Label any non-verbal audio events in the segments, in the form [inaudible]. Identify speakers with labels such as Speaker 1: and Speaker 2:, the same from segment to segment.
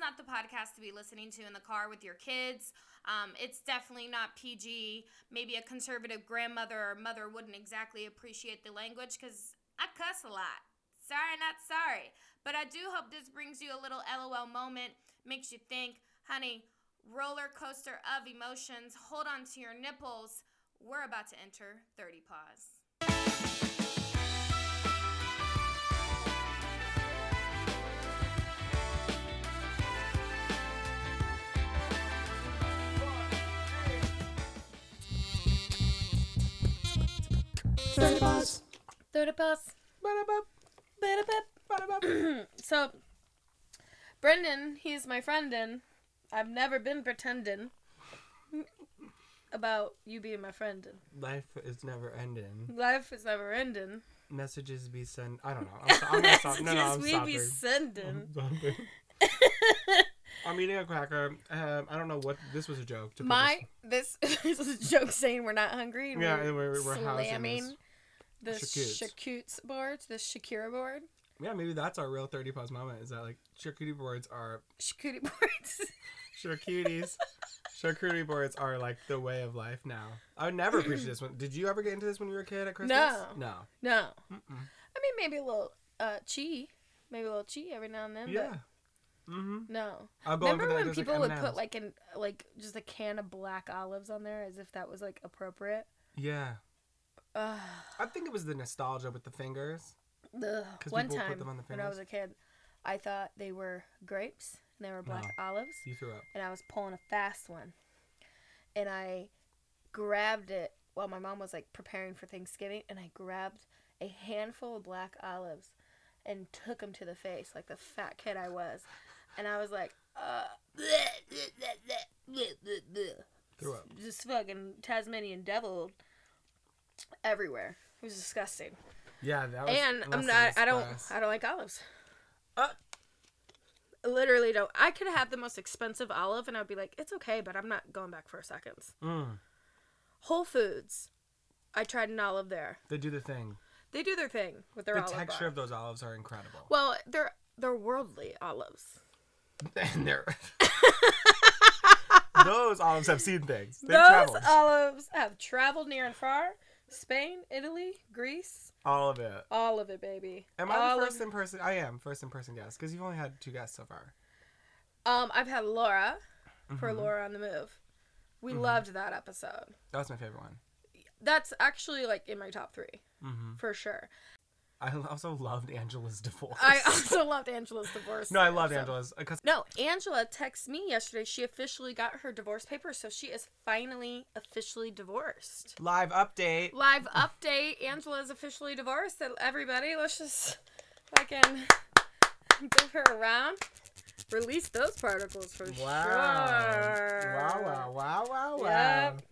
Speaker 1: not the podcast to be listening to in the car with your kids. Um, it's definitely not PG. Maybe a conservative grandmother or mother wouldn't exactly appreciate the language because I cuss a lot. Sorry, not sorry. But I do hope this brings you a little LOL moment, makes you think, honey, roller coaster of emotions. Hold on to your nipples. We're about to enter 30 pause.
Speaker 2: Thirty pause.
Speaker 1: 30 pause.
Speaker 2: Ba-da-ba,
Speaker 1: Ba-da-ba.
Speaker 2: ba-da-ba. [clears throat]
Speaker 1: So, Brendan, he's my friend, and I've never been pretending about you being my friend.
Speaker 2: Life is never ending.
Speaker 1: life is never ending.
Speaker 2: Messages be sent. I don't know. I'm, so- I'm gonna stop. No, no, I'm
Speaker 1: we
Speaker 2: stopping.
Speaker 1: be sending.
Speaker 2: I'm stopping. [laughs] I'm eating a cracker. Um, I don't know what. This was a joke. To put
Speaker 1: My this this [laughs] was a joke saying we're not hungry. And
Speaker 2: Yeah,
Speaker 1: we're,
Speaker 2: and we're- we're housing
Speaker 1: slamming the
Speaker 2: charcutes.
Speaker 1: charcutes board, the Shakira board,
Speaker 2: yeah, maybe that's our real 30 pause moment. Is that like charcuterie boards are
Speaker 1: charcuterie boards. [laughs]
Speaker 2: charcuteries. charcuterie boards are like the way of life now. I would never appreciate this one. Did you ever get into this when you were a kid at Christmas?
Speaker 1: No.
Speaker 2: No.
Speaker 1: no,
Speaker 2: Mm-mm.
Speaker 1: I mean maybe a little uh chi, maybe a little chi every now and then.
Speaker 2: Yeah. Mm-hmm.
Speaker 1: No.
Speaker 2: I'll go in
Speaker 1: Remember when
Speaker 2: There's, like,
Speaker 1: people would
Speaker 2: M&Ms.
Speaker 1: put like an like just a can of black olives on there as if that was like appropriate?
Speaker 2: Yeah.
Speaker 1: Ugh.
Speaker 2: I think it was the nostalgia with the fingers. 'Cause
Speaker 1: One time
Speaker 2: the
Speaker 1: when I was a kid, I thought they were grapes and they were black olives,
Speaker 2: You threw up.
Speaker 1: and I was pulling a fast one, and I grabbed it while my mom was like preparing for Thanksgiving, and I grabbed a handful of black olives and took them to the face like the fat kid I was, and I was like, uh,
Speaker 2: Threw up.
Speaker 1: just fucking Tasmanian devil everywhere. It was disgusting.
Speaker 2: Yeah, that was.
Speaker 1: and I'm not. I don't.
Speaker 2: express.
Speaker 1: I don't like olives.
Speaker 2: Uh.
Speaker 1: Literally don't. I could have the most expensive olive, and I'd be like, it's okay, but I'm not going back for seconds.
Speaker 2: Mm,
Speaker 1: Whole Foods. I tried an olive there.
Speaker 2: they do the thing.
Speaker 1: They do their thing with their
Speaker 2: The texture
Speaker 1: bar.
Speaker 2: of those olives are incredible.
Speaker 1: Well, they're they're worldly olives. [laughs]
Speaker 2: and they're. [laughs] those olives have seen things. They've
Speaker 1: Those
Speaker 2: traveled.
Speaker 1: olives have traveled near and far. Spain, Italy, Greece,
Speaker 2: All of it.
Speaker 1: all of it, baby.
Speaker 2: Am I the
Speaker 1: of-
Speaker 2: first in person? I am first in person guest because you've only had two guests so far.
Speaker 1: Um, I've had Laura for
Speaker 2: Mhm.
Speaker 1: Laura on the Move. We
Speaker 2: Mhm.
Speaker 1: loved that episode.
Speaker 2: That was my favorite one.
Speaker 1: That's actually like in my top three
Speaker 2: hmm
Speaker 1: for sure.
Speaker 2: I also loved Angela's divorce.
Speaker 1: I [laughs] also loved Angela's divorce.
Speaker 2: no, I loved
Speaker 1: episode.
Speaker 2: Angela's because
Speaker 1: No, Angela texted me yesterday. She officially got her divorce papers, so she is finally officially divorced.
Speaker 2: live update.
Speaker 1: Live update: Angela is officially divorced. Everybody, let's just fucking give her a round. Release those particles for
Speaker 2: Wow.
Speaker 1: sure.
Speaker 2: Wow! Wow! Wow! Wow! Wow!
Speaker 1: Yep.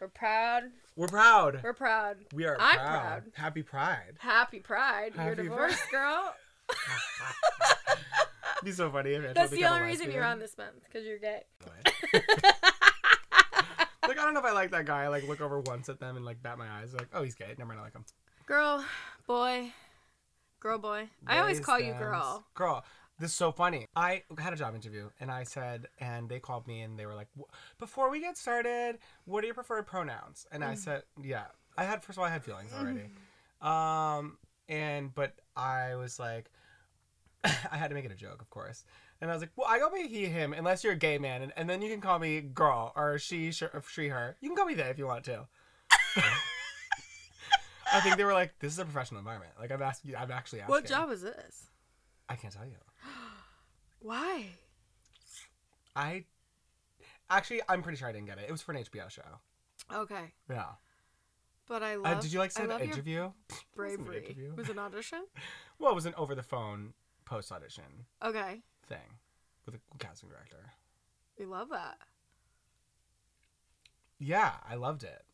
Speaker 1: We're proud.
Speaker 2: We're proud.
Speaker 1: We're proud.
Speaker 2: we are
Speaker 1: I'm
Speaker 2: proud.
Speaker 1: proud.
Speaker 2: Happy Pride.
Speaker 1: Happy Pride. You're
Speaker 2: Happy
Speaker 1: divorced, girl.
Speaker 2: It'd [laughs] be so funny if Angela
Speaker 1: That's the only reason you're on this month because you're gay. [laughs]
Speaker 2: like I don't know if I like that guy. I like look over once at them and like bat my eyes. Like, oh, he's gay. Never mind, I like him.
Speaker 1: Girl, boy, girl, boy. I always call you girl.
Speaker 2: Girl. This is so funny. I had a job interview and I said, and they called me and they were like, before we get started, what are your preferred pronouns? And
Speaker 1: Mm.
Speaker 2: I said, yeah. I had first of all, I had feelings already. Um, and but I was like, [laughs] I had to make it a joke, of course. And I was like, well, I go by he, him, unless you're a gay man, and, and then you can call me girl or she, sh- or she, her. You can call me they if you want to. [laughs] I think they were like, this is a professional environment. Like I've asked, I've actually asked.
Speaker 1: What job is this?
Speaker 2: I can't tell you.
Speaker 1: Why?
Speaker 2: I actually, I'm pretty sure I didn't get it. It was for an HBO show.
Speaker 1: Okay,
Speaker 2: Yeah.
Speaker 1: but I
Speaker 2: Uh, did you like the interview? [laughs] It
Speaker 1: bravery.
Speaker 2: interview.
Speaker 1: Was an audition? [laughs]
Speaker 2: Well, it was an over the phone post audition
Speaker 1: Okay,
Speaker 2: thing with a casting director.
Speaker 1: we love that.
Speaker 2: Yeah, I loved it.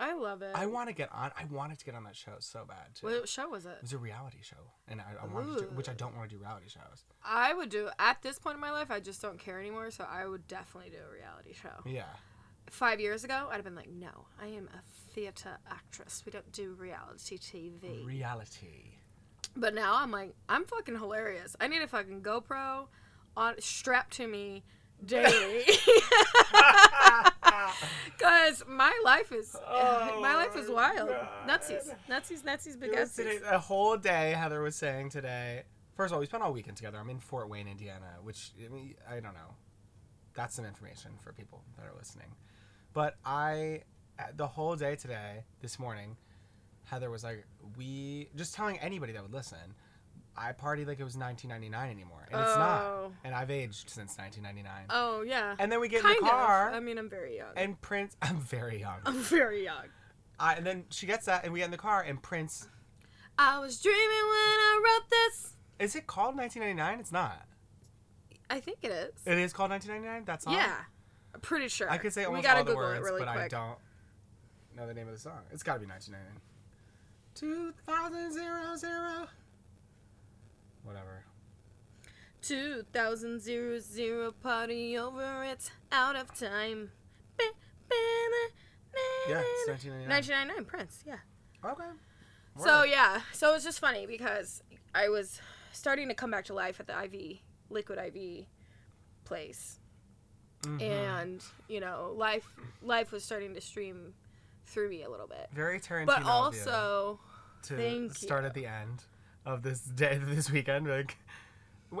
Speaker 1: I love it.
Speaker 2: I want to get on. I wanted to get on that show so bad too.
Speaker 1: What show was it?
Speaker 2: It was a reality show, and I, I wanted to, which I don't want to do reality shows.
Speaker 1: I would do at this point in my life. I just don't care anymore, so I would definitely do a reality show.
Speaker 2: Yeah,
Speaker 1: Five years ago, I'd have been like, no, I am a theater actress. We don't do reality TV.
Speaker 2: reality.
Speaker 1: But now I'm like, I'm fucking hilarious. I need a fucking GoPro on strapped to me daily. [laughs] [laughs] [laughs] Cause my life is oh my life is
Speaker 2: Oh,
Speaker 1: wild.
Speaker 2: God.
Speaker 1: Nutsies, nutsies, nutsies, big
Speaker 2: It was today,
Speaker 1: nutsies.
Speaker 2: a whole day. Heather was saying today. First of all, we spent all weekend together. I'm in Fort Wayne, Indiana, which I, mean, I don't know. That's some information for people that are listening. But I, uh, the whole day today, this morning, Heather was like, "We just telling anybody that would listen." I partied like it was 1999 anymore, and it's not.
Speaker 1: Oh.
Speaker 2: And I've aged since 1999.
Speaker 1: Oh yeah.
Speaker 2: and then we get
Speaker 1: kind
Speaker 2: in the car,
Speaker 1: of. I mean, I'm very young.
Speaker 2: and Prince. [laughs] I'm very young.
Speaker 1: I'm very young.
Speaker 2: I, and then she gets that, and we get in the car, and Prince.
Speaker 1: I was dreaming when I wrote this.
Speaker 2: Is it called 1999? It's not.
Speaker 1: I think it is.
Speaker 2: It is called 1999. That's all.
Speaker 1: Yeah, I'm pretty sure.
Speaker 2: I could say
Speaker 1: we
Speaker 2: almost
Speaker 1: gotta
Speaker 2: all the
Speaker 1: Google
Speaker 2: words,
Speaker 1: it really
Speaker 2: but. I don't know the name of the song. It's got to be 1999. 2000 zero zero. Whatever.
Speaker 1: 2000 zero zero party over. It's out of time. Ba- ba- na-
Speaker 2: Yeah, it's 1999.
Speaker 1: 1999 Prince. Yeah.
Speaker 2: Okay.
Speaker 1: So yeah, so it was just funny because I was starting to come back to life at the IV liquid IV place,
Speaker 2: Mhm.
Speaker 1: and you know, life life was starting to stream through me a little bit.
Speaker 2: very Tarantino.
Speaker 1: But also,
Speaker 2: to start
Speaker 1: you.
Speaker 2: at the end of this day, [laughs] this weekend, like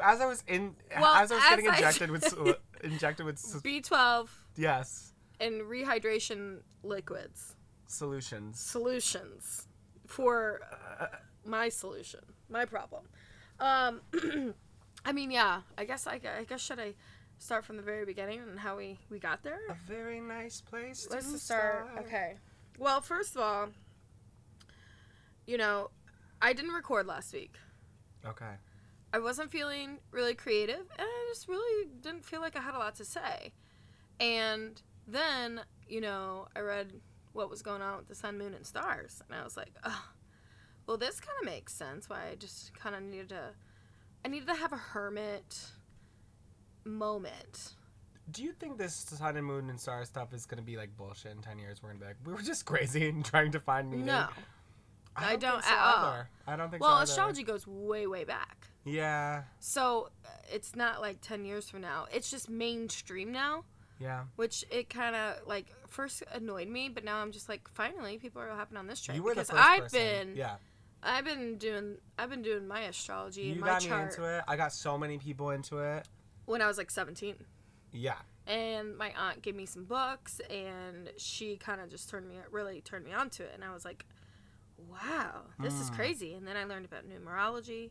Speaker 2: as I was in,
Speaker 1: Well,
Speaker 2: as I was getting
Speaker 1: as I- [laughs]
Speaker 2: injected with, injected with,
Speaker 1: b12
Speaker 2: yes,
Speaker 1: and rehydration liquids
Speaker 2: solutions.
Speaker 1: solutions for my solution, my problem. Um, [clears throat] I mean, yeah, I guess I, I guess should I start from the very beginning and how we we got there?
Speaker 2: A very nice place.
Speaker 1: Let's
Speaker 2: to
Speaker 1: just start. Okay. Well, first of all, you know, I didn't record last week.
Speaker 2: Okay.
Speaker 1: I wasn't feeling really creative, and I just really didn't feel like I had a lot to say. And then, you know, I read what was going on with the sun, moon, and stars, and I was like, oh, well, this kind of makes sense. Why I just kind of needed to, I needed to have a hermit moment.
Speaker 2: Do you think this sun and moon and star stuff is gonna be like bullshit in ten years? We're gonna be like, we were just crazy and trying to find meaning.
Speaker 1: No. I
Speaker 2: think
Speaker 1: don't
Speaker 2: so
Speaker 1: at all.
Speaker 2: either. I don't think
Speaker 1: Well,
Speaker 2: so.
Speaker 1: astrology goes way, way back.
Speaker 2: Yeah,
Speaker 1: So uh, it's not like 10 years from now. It's just mainstream now,
Speaker 2: yeah.
Speaker 1: which it kind of like first annoyed me, but now I'm just like finally people are hopping on this train
Speaker 2: you were the
Speaker 1: because
Speaker 2: first
Speaker 1: I've
Speaker 2: person.
Speaker 1: been
Speaker 2: Yeah,
Speaker 1: I've been doing I've been doing my astrology
Speaker 2: you
Speaker 1: my
Speaker 2: got
Speaker 1: chart
Speaker 2: me into it. I got so many people into it.
Speaker 1: when I was like 17.
Speaker 2: Yeah,
Speaker 1: And my aunt gave me some books and she kind of just turned me really turned me onto it and I was like wow, this is
Speaker 2: Mm.
Speaker 1: crazy. And then I learned about numerology.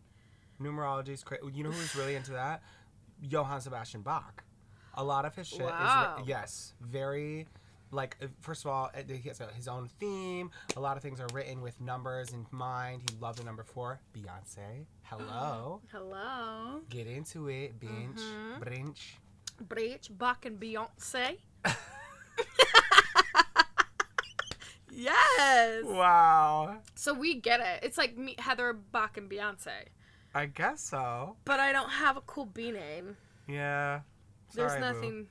Speaker 2: numerology is crazy. You know who's really into that? Johann Sebastian Bach. A lot of his shit
Speaker 1: Wow.
Speaker 2: is re- yes, very like uh, first of all, uh, he has his own theme. A lot of things are written with numbers in mind. He loved the number four. Beyonce, hello. [gasps]
Speaker 1: Hello.
Speaker 2: Get into it, binge,
Speaker 1: Mhm.
Speaker 2: brinch.
Speaker 1: Breach, Bach, and Beyonce. [laughs] [laughs] yes.
Speaker 2: Wow.
Speaker 1: So we get it. It's like me, Heather, Bach, and Beyonce.
Speaker 2: I guess so.
Speaker 1: But I don't have a cool B name.
Speaker 2: Yeah.
Speaker 1: There's
Speaker 2: Sorry, boo.
Speaker 1: nothing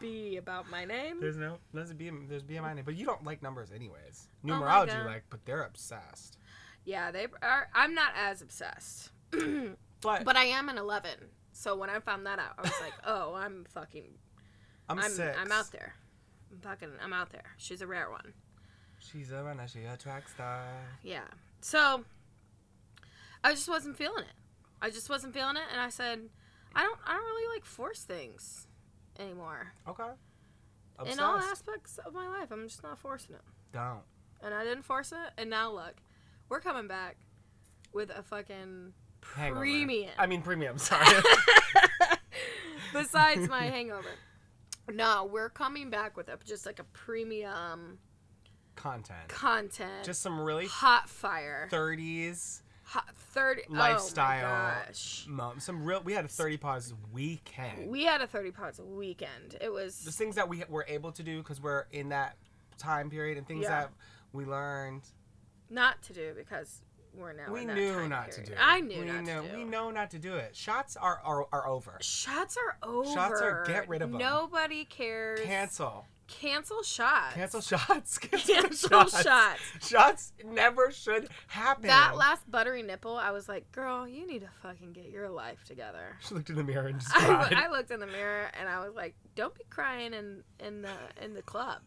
Speaker 1: B about my name.
Speaker 2: There's no. There's a B. There's BMI name, but you don't like numbers anyways.
Speaker 1: Oh
Speaker 2: Numerology,
Speaker 1: God.
Speaker 2: like, but they're obsessed.
Speaker 1: yeah, they are. I'm not as obsessed, [clears throat]
Speaker 2: But,
Speaker 1: but I am an 11. So when I found that out, I was like, oh, I'm fucking.
Speaker 2: I'm,
Speaker 1: I'm.
Speaker 2: six.
Speaker 1: I'm out there. I'm fucking. I'm out there. She's a rare one.
Speaker 2: She's a runner. She a track star.
Speaker 1: Yeah. So I just wasn't feeling it. I just wasn't feeling it, and I said, I don't. I don't really like force things anymore.
Speaker 2: Okay. Obsessed.
Speaker 1: In all aspects of my life, I'm just not forcing it.
Speaker 2: Don't.
Speaker 1: And I didn't force it, and now look, we're coming back with a fucking
Speaker 2: Hangover.
Speaker 1: premium.
Speaker 2: I mean premium. Sorry. [laughs]
Speaker 1: Besides my [laughs] hangover. No, we're coming back with a, just like a premium
Speaker 2: Content.
Speaker 1: content.
Speaker 2: Just some really
Speaker 1: hot fire.
Speaker 2: 30s
Speaker 1: Hot 30
Speaker 2: lifestyle.
Speaker 1: Oh gosh.
Speaker 2: mo- Some real. We had a 30 pause weekend.
Speaker 1: We had a 30 pods weekend. It was
Speaker 2: the things that we were able to do because we're in that time period and things
Speaker 1: Yeah.
Speaker 2: that we learned.
Speaker 1: not to do because we're now
Speaker 2: we
Speaker 1: in that
Speaker 2: knew not to do. it.
Speaker 1: I knew
Speaker 2: we
Speaker 1: not
Speaker 2: know,
Speaker 1: to do.
Speaker 2: We know not to do it. Shots are are, are over.
Speaker 1: Shots are over.
Speaker 2: Shots are- get rid of 'em.
Speaker 1: Nobody cares.
Speaker 2: Cancel.
Speaker 1: Cancel shots.
Speaker 2: Cancel shots. [laughs] Cancel,
Speaker 1: Cancel
Speaker 2: shots.
Speaker 1: shots.
Speaker 2: Shots never should happen.
Speaker 1: That last buttery nipple, I was like, girl, you need to fucking get your life together.
Speaker 2: She looked in the mirror and just
Speaker 1: I,
Speaker 2: cried.
Speaker 1: I looked in the mirror and I was like, don't be crying in in the in the club.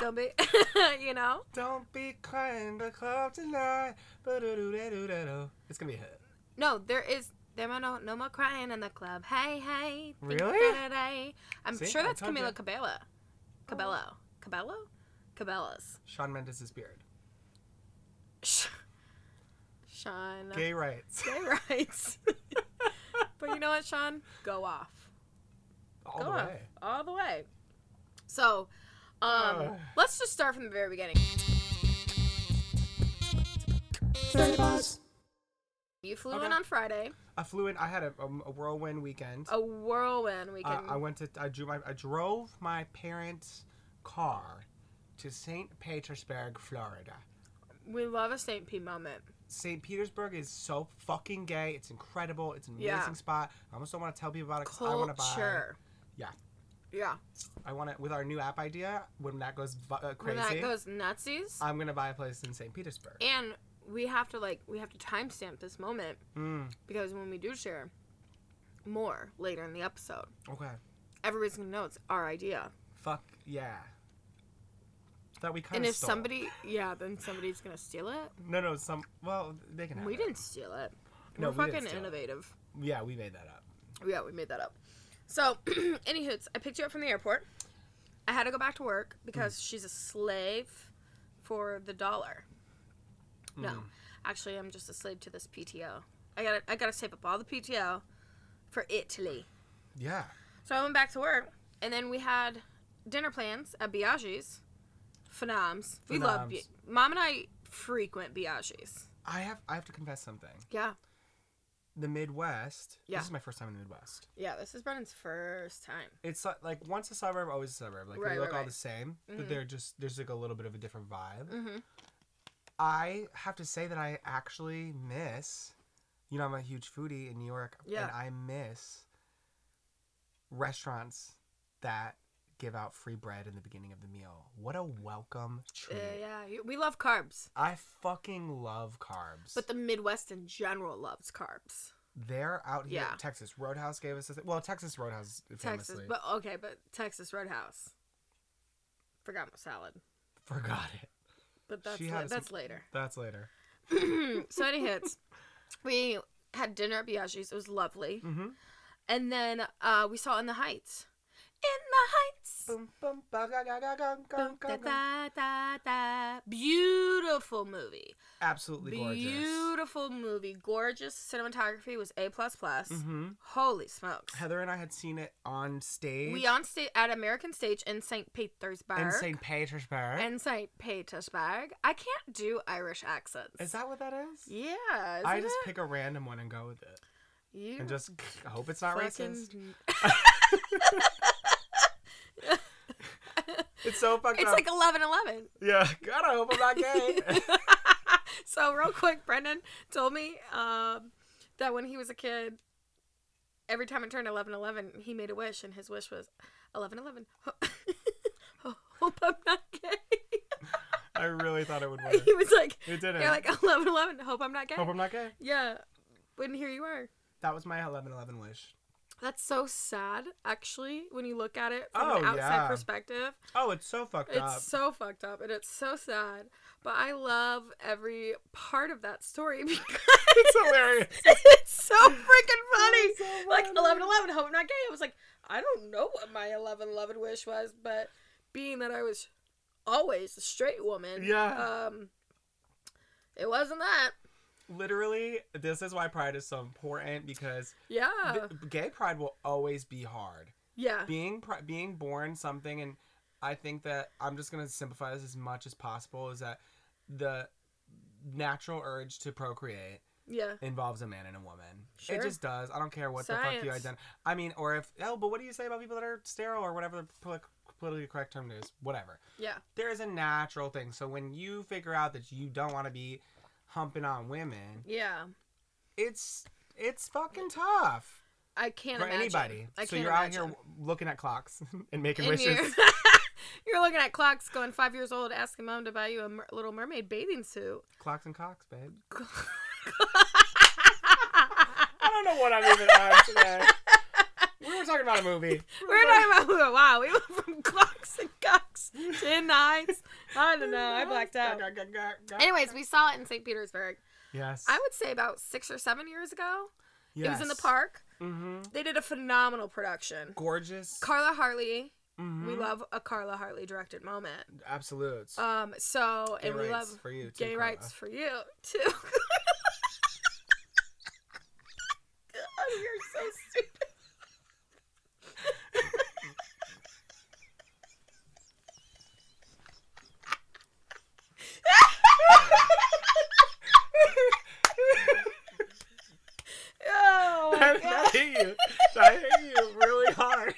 Speaker 1: don't be, [laughs] you know.
Speaker 2: Don't be crying in the club tonight. It's gonna be a hit.
Speaker 1: No, there is there are no no more crying in the club. Hey hey.
Speaker 2: Really?
Speaker 1: I'm
Speaker 2: See,
Speaker 1: sure that's Camila. Cabello. Cabello. Cabello. Cabela's.
Speaker 2: Shawn Mendes' beard.
Speaker 1: Sh- Sean.
Speaker 2: Gay rights.
Speaker 1: Gay rights. [laughs] but you know what, Sean? Go off.
Speaker 2: All
Speaker 1: Go
Speaker 2: the
Speaker 1: off.
Speaker 2: way.
Speaker 1: All the way. So, um,
Speaker 2: Ugh.
Speaker 1: let's just start from the very beginning. You flew in on Friday,
Speaker 2: I flew in. I had a, um, a whirlwind weekend.
Speaker 1: a whirlwind
Speaker 2: Uh,
Speaker 1: weekend.
Speaker 2: I went to. I drew my. I drove my parents' car to St. Petersburg, Florida.
Speaker 1: we love a St. P moment.
Speaker 2: St. Petersburg is so fucking gay. It's incredible. It's an amazing
Speaker 1: Yeah.
Speaker 2: spot. I almost don't want to tell people about it 'cause I want to buy.
Speaker 1: Culture.
Speaker 2: Yeah.
Speaker 1: Yeah.
Speaker 2: I want to with our new app idea when that goes uh,
Speaker 1: When that goes nutsies.
Speaker 2: I'm gonna buy a place in St. Petersburg.
Speaker 1: and we have to like we have to timestamp this moment
Speaker 2: Mm,
Speaker 1: because when we do share more later in the episode,
Speaker 2: okay.
Speaker 1: everybody's gonna know it's our idea.
Speaker 2: Fuck yeah. That we kind of And
Speaker 1: if somebody, [laughs] yeah, then somebody's gonna steal it.
Speaker 2: No, no. Some. Well, they can. Have
Speaker 1: We
Speaker 2: it.
Speaker 1: didn't steal it.
Speaker 2: No,
Speaker 1: We're
Speaker 2: we
Speaker 1: fucking
Speaker 2: steal it.
Speaker 1: innovative.
Speaker 2: Yeah, we made that up.
Speaker 1: Yeah, we made that up. So, [clears throat] any hoots, I picked you up from the airport. I had to go back to work because
Speaker 2: Mm.
Speaker 1: she's a slave for the dollar. No,
Speaker 2: Mm.
Speaker 1: actually, I'm just a slave to this PTO. I got to I got to save up all the PTO for Italy.
Speaker 2: Yeah.
Speaker 1: So I went back to work, and then we had dinner plans at Biaggi's. Phenoms. We love Bi- Mom and I frequent Biaggi's.
Speaker 2: I have. I have to confess something.
Speaker 1: Yeah.
Speaker 2: The Midwest.
Speaker 1: Yeah.
Speaker 2: This is my first time in the Midwest.
Speaker 1: Yeah, this is Brennan's first time.
Speaker 2: It's like, like once a suburb, always a suburb. Like
Speaker 1: Right,
Speaker 2: they look
Speaker 1: right,
Speaker 2: all
Speaker 1: right.
Speaker 2: the same,
Speaker 1: Mhm.
Speaker 2: but they're just there's like a little bit of a different vibe.
Speaker 1: Mm-hmm.
Speaker 2: I have to say that I actually miss. You know, I'm a huge foodie in New York,
Speaker 1: Yeah.
Speaker 2: and I miss restaurants that give out free bread in the beginning of the meal. What a welcome treat!
Speaker 1: Uh, yeah, we love carbs,
Speaker 2: I fucking love carbs.
Speaker 1: but the Midwest in general loves carbs.
Speaker 2: they're out here.
Speaker 1: Yeah.
Speaker 2: Texas Roadhouse gave us. A, well, Texas Roadhouse famously
Speaker 1: Texas, but okay, but Texas Roadhouse. Forgot my salad,
Speaker 2: forgot it.
Speaker 1: But that's la-
Speaker 2: some-
Speaker 1: that's later. [laughs]
Speaker 2: That's later. [clears throat]
Speaker 1: so any hits, we had dinner at Biaggi's. It was lovely,
Speaker 2: Mm-hmm.
Speaker 1: and then uh, we saw In the Heights. In the Heights. Beautiful movie.
Speaker 2: Absolutely gorgeous.
Speaker 1: Beautiful movie. Gorgeous cinematography was A plus plus.
Speaker 2: Mm-hmm.
Speaker 1: Holy smokes.
Speaker 2: Heather and I had seen it on stage.
Speaker 1: We on stage at American Stage in St. Petersburg.
Speaker 2: in St. Petersburg.
Speaker 1: In St. Petersburg. I can't do Irish accents.
Speaker 2: is that what that is?
Speaker 1: Yeah.
Speaker 2: I just
Speaker 1: it?
Speaker 2: pick a random one and go with it,
Speaker 1: you
Speaker 2: and just hope it's not
Speaker 1: fucking-
Speaker 2: racist. [laughs] [laughs] [laughs] It's so fucked up.
Speaker 1: It's
Speaker 2: up.
Speaker 1: like 11 11.
Speaker 2: yeah, God, I hope I'm not gay. [laughs]
Speaker 1: so real quick, Brendan told me um, that when he was a kid, every time it turned 11 11, he made a wish, and his wish was 11 11. [laughs] Hope I'm not gay.
Speaker 2: I really thought it would work.
Speaker 1: he was like,
Speaker 2: It didn't.
Speaker 1: you're like 11 11. Hope I'm not gay.
Speaker 2: hope I'm not gay.
Speaker 1: yeah. When here you are.
Speaker 2: That was my 11/11 wish.
Speaker 1: That's so sad, actually, when you look at it from
Speaker 2: Oh,
Speaker 1: an outside
Speaker 2: yeah.
Speaker 1: perspective.
Speaker 2: Oh, it's so fucked
Speaker 1: It's
Speaker 2: up.
Speaker 1: It's so fucked up and it's so sad. But I love every part of that story [laughs] because
Speaker 2: It's hilarious. [laughs]
Speaker 1: it's so freaking funny.
Speaker 2: So
Speaker 1: Like
Speaker 2: funny.
Speaker 1: 11 11, hope I'm not gay. I was like, I don't know what my 11 11 wish was, but being that I was always a straight woman,
Speaker 2: Yeah.
Speaker 1: um, it wasn't that.
Speaker 2: Literally, this is why pride is so important because
Speaker 1: Yeah.
Speaker 2: gay pride will always be hard.
Speaker 1: yeah.
Speaker 2: Being being born something, and I think that I'm just gonna simplify this as much as possible. Is that the natural urge to procreate
Speaker 1: Yeah.
Speaker 2: involves a man and a woman.
Speaker 1: Sure.
Speaker 2: It just does. I don't care what the fuck you identify. I mean, or if oh, but what do you say about people that are sterile or whatever the poli- politically correct term is? Whatever.
Speaker 1: Yeah.
Speaker 2: There is a natural thing. So when you figure out that you don't want to be humping on women,
Speaker 1: Yeah.
Speaker 2: it's it's fucking tough
Speaker 1: I can't
Speaker 2: for
Speaker 1: imagine.
Speaker 2: anybody.
Speaker 1: I
Speaker 2: so you're
Speaker 1: imagine.
Speaker 2: out here looking at clocks [laughs] and making
Speaker 1: And
Speaker 2: wishes.
Speaker 1: you're, [laughs] [laughs] You're looking at clocks going five years old, asking mom to buy you a mer- Little Mermaid bathing suit.
Speaker 2: Clocks and cocks, babe. I don't know what I'm even on today. We were talking about a movie. [laughs]
Speaker 1: We were talking about wow. We went from [laughs] clocks and cocks to in. I don't know. I blacked out. Anyways, we saw it in St. Petersburg.
Speaker 2: Yes.
Speaker 1: I would say about six or seven years ago. Yes. It was in the park.
Speaker 2: Mm-hmm.
Speaker 1: They did a phenomenal production.
Speaker 2: Gorgeous.
Speaker 1: Carla Hartley.
Speaker 2: Mhm.
Speaker 1: We love a Carla Hartley directed moment.
Speaker 2: Absolutes.
Speaker 1: Um. So
Speaker 2: Gay
Speaker 1: and we love
Speaker 2: for you too,
Speaker 1: gay
Speaker 2: Carla.
Speaker 1: rights for you too. [laughs] God, you're so stupid. Oh my
Speaker 2: that,
Speaker 1: god.
Speaker 2: that hit you. That hit you really hard.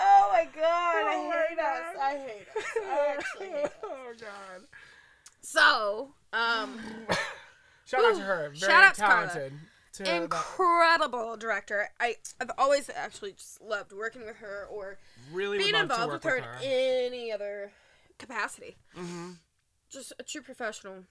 Speaker 1: oh my god,
Speaker 2: Oh my
Speaker 1: I hate us.
Speaker 2: God.
Speaker 1: I hate us. I actually hate us.
Speaker 2: oh god.
Speaker 1: So, um,
Speaker 2: Shout out
Speaker 1: Ooh,
Speaker 2: to her. Very
Speaker 1: shout out to Carla.
Speaker 2: talented. To that-
Speaker 1: incredible director. I I've always actually just loved working with her or
Speaker 2: really
Speaker 1: being
Speaker 2: would love to
Speaker 1: involved with her,
Speaker 2: with
Speaker 1: in any other capacity.
Speaker 2: hmm
Speaker 1: Just a true professional,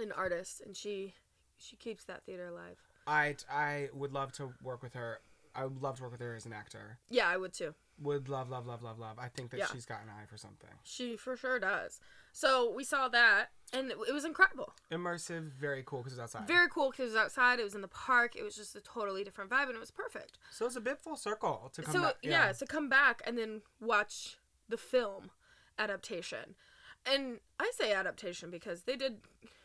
Speaker 1: an artist, and she she keeps that theater alive.
Speaker 2: I I would love to work with her. I would love to work with her as an actor.
Speaker 1: Yeah, I would too.
Speaker 2: Would love, love, love, love, love. I think that
Speaker 1: Yeah.
Speaker 2: she's got an eye for something.
Speaker 1: She for sure does. So we saw that, and it, it was incredible.
Speaker 2: Immersive, very cool because it's outside.
Speaker 1: Very cool because it was outside. It was in the park. It was just a totally different vibe, and it was perfect.
Speaker 2: so it's a bit full circle to come
Speaker 1: so
Speaker 2: back.
Speaker 1: yeah. so come back and then watch the film adaptation and i say adaptation because they did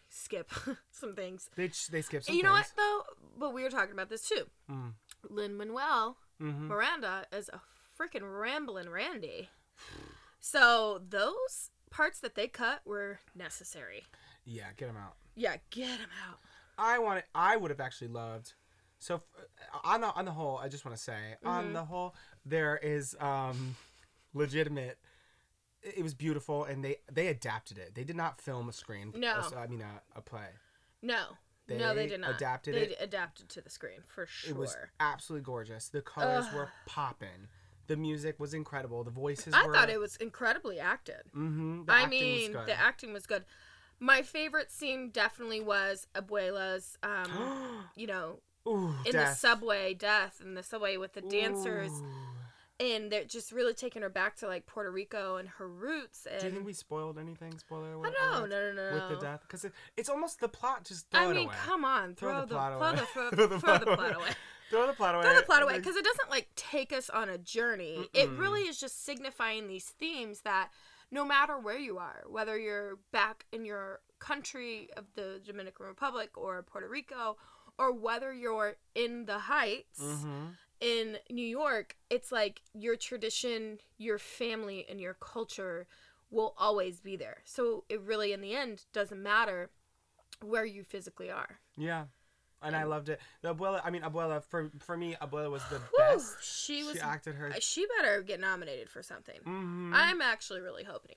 Speaker 1: skip [laughs] some things
Speaker 2: They they skip some
Speaker 1: you know what though but we were talking about this too
Speaker 2: Mm.
Speaker 1: Lin-Manuel
Speaker 2: Mm-hmm.
Speaker 1: miranda is a freaking rambling randy so those parts that they cut were necessary
Speaker 2: Yeah, get them out.
Speaker 1: yeah get them out
Speaker 2: I want. I would have actually loved. So on the on the whole, I just want to say
Speaker 1: Mm-hmm.
Speaker 2: on the whole, there is um, legitimate. It it was beautiful, and they they adapted it. They did not film a screen.
Speaker 1: No.
Speaker 2: I mean a, a play.
Speaker 1: no no they
Speaker 2: They
Speaker 1: did not
Speaker 2: adapted
Speaker 1: they
Speaker 2: it.
Speaker 1: adapted to the screen for sure
Speaker 2: It was absolutely gorgeous. The colors
Speaker 1: Ugh.
Speaker 2: were popping. The music was incredible. The voices.
Speaker 1: i
Speaker 2: were,
Speaker 1: thought it was incredibly acted
Speaker 2: Mm-hmm.
Speaker 1: I mean, the acting was good. My favorite scene definitely was Abuela's, um, [gasps] you know,
Speaker 2: Ooh,
Speaker 1: in
Speaker 2: death.
Speaker 1: the subway death in the subway with the dancers,
Speaker 2: Ooh.
Speaker 1: and they're just really taking her back to like Puerto Rico and her roots. And
Speaker 2: Do you think we spoiled anything? Spoiler alert!
Speaker 1: I
Speaker 2: alert.
Speaker 1: know, no, no, no,
Speaker 2: With the death, because it, it's almost the plot. Just
Speaker 1: I mean,
Speaker 2: away.
Speaker 1: come on,
Speaker 2: Throw
Speaker 1: throw,
Speaker 2: the
Speaker 1: the,
Speaker 2: plot
Speaker 1: throw
Speaker 2: away.
Speaker 1: the [laughs] throw,
Speaker 2: Throw the
Speaker 1: throw the
Speaker 2: plot
Speaker 1: plot
Speaker 2: away. Throw the plot away.
Speaker 1: Throw the plot away because it doesn't like take us on a journey. It
Speaker 2: Mm-mm.
Speaker 1: really is just signifying these themes that no matter where you are, whether you're back in your country of the Dominican Republic or Puerto Rico, or whether you're in the Heights
Speaker 2: Mhm.
Speaker 1: in New York, it's like your tradition, your family, and your culture will always be there. So it really, in the end, doesn't matter where you physically are.
Speaker 2: Yeah, and I loved it. The abuela. I mean, abuela. For for me, abuela was the best.
Speaker 1: she was.
Speaker 2: She acted her.
Speaker 1: She better get nominated for something.
Speaker 2: Mhm.
Speaker 1: I'm actually really hoping.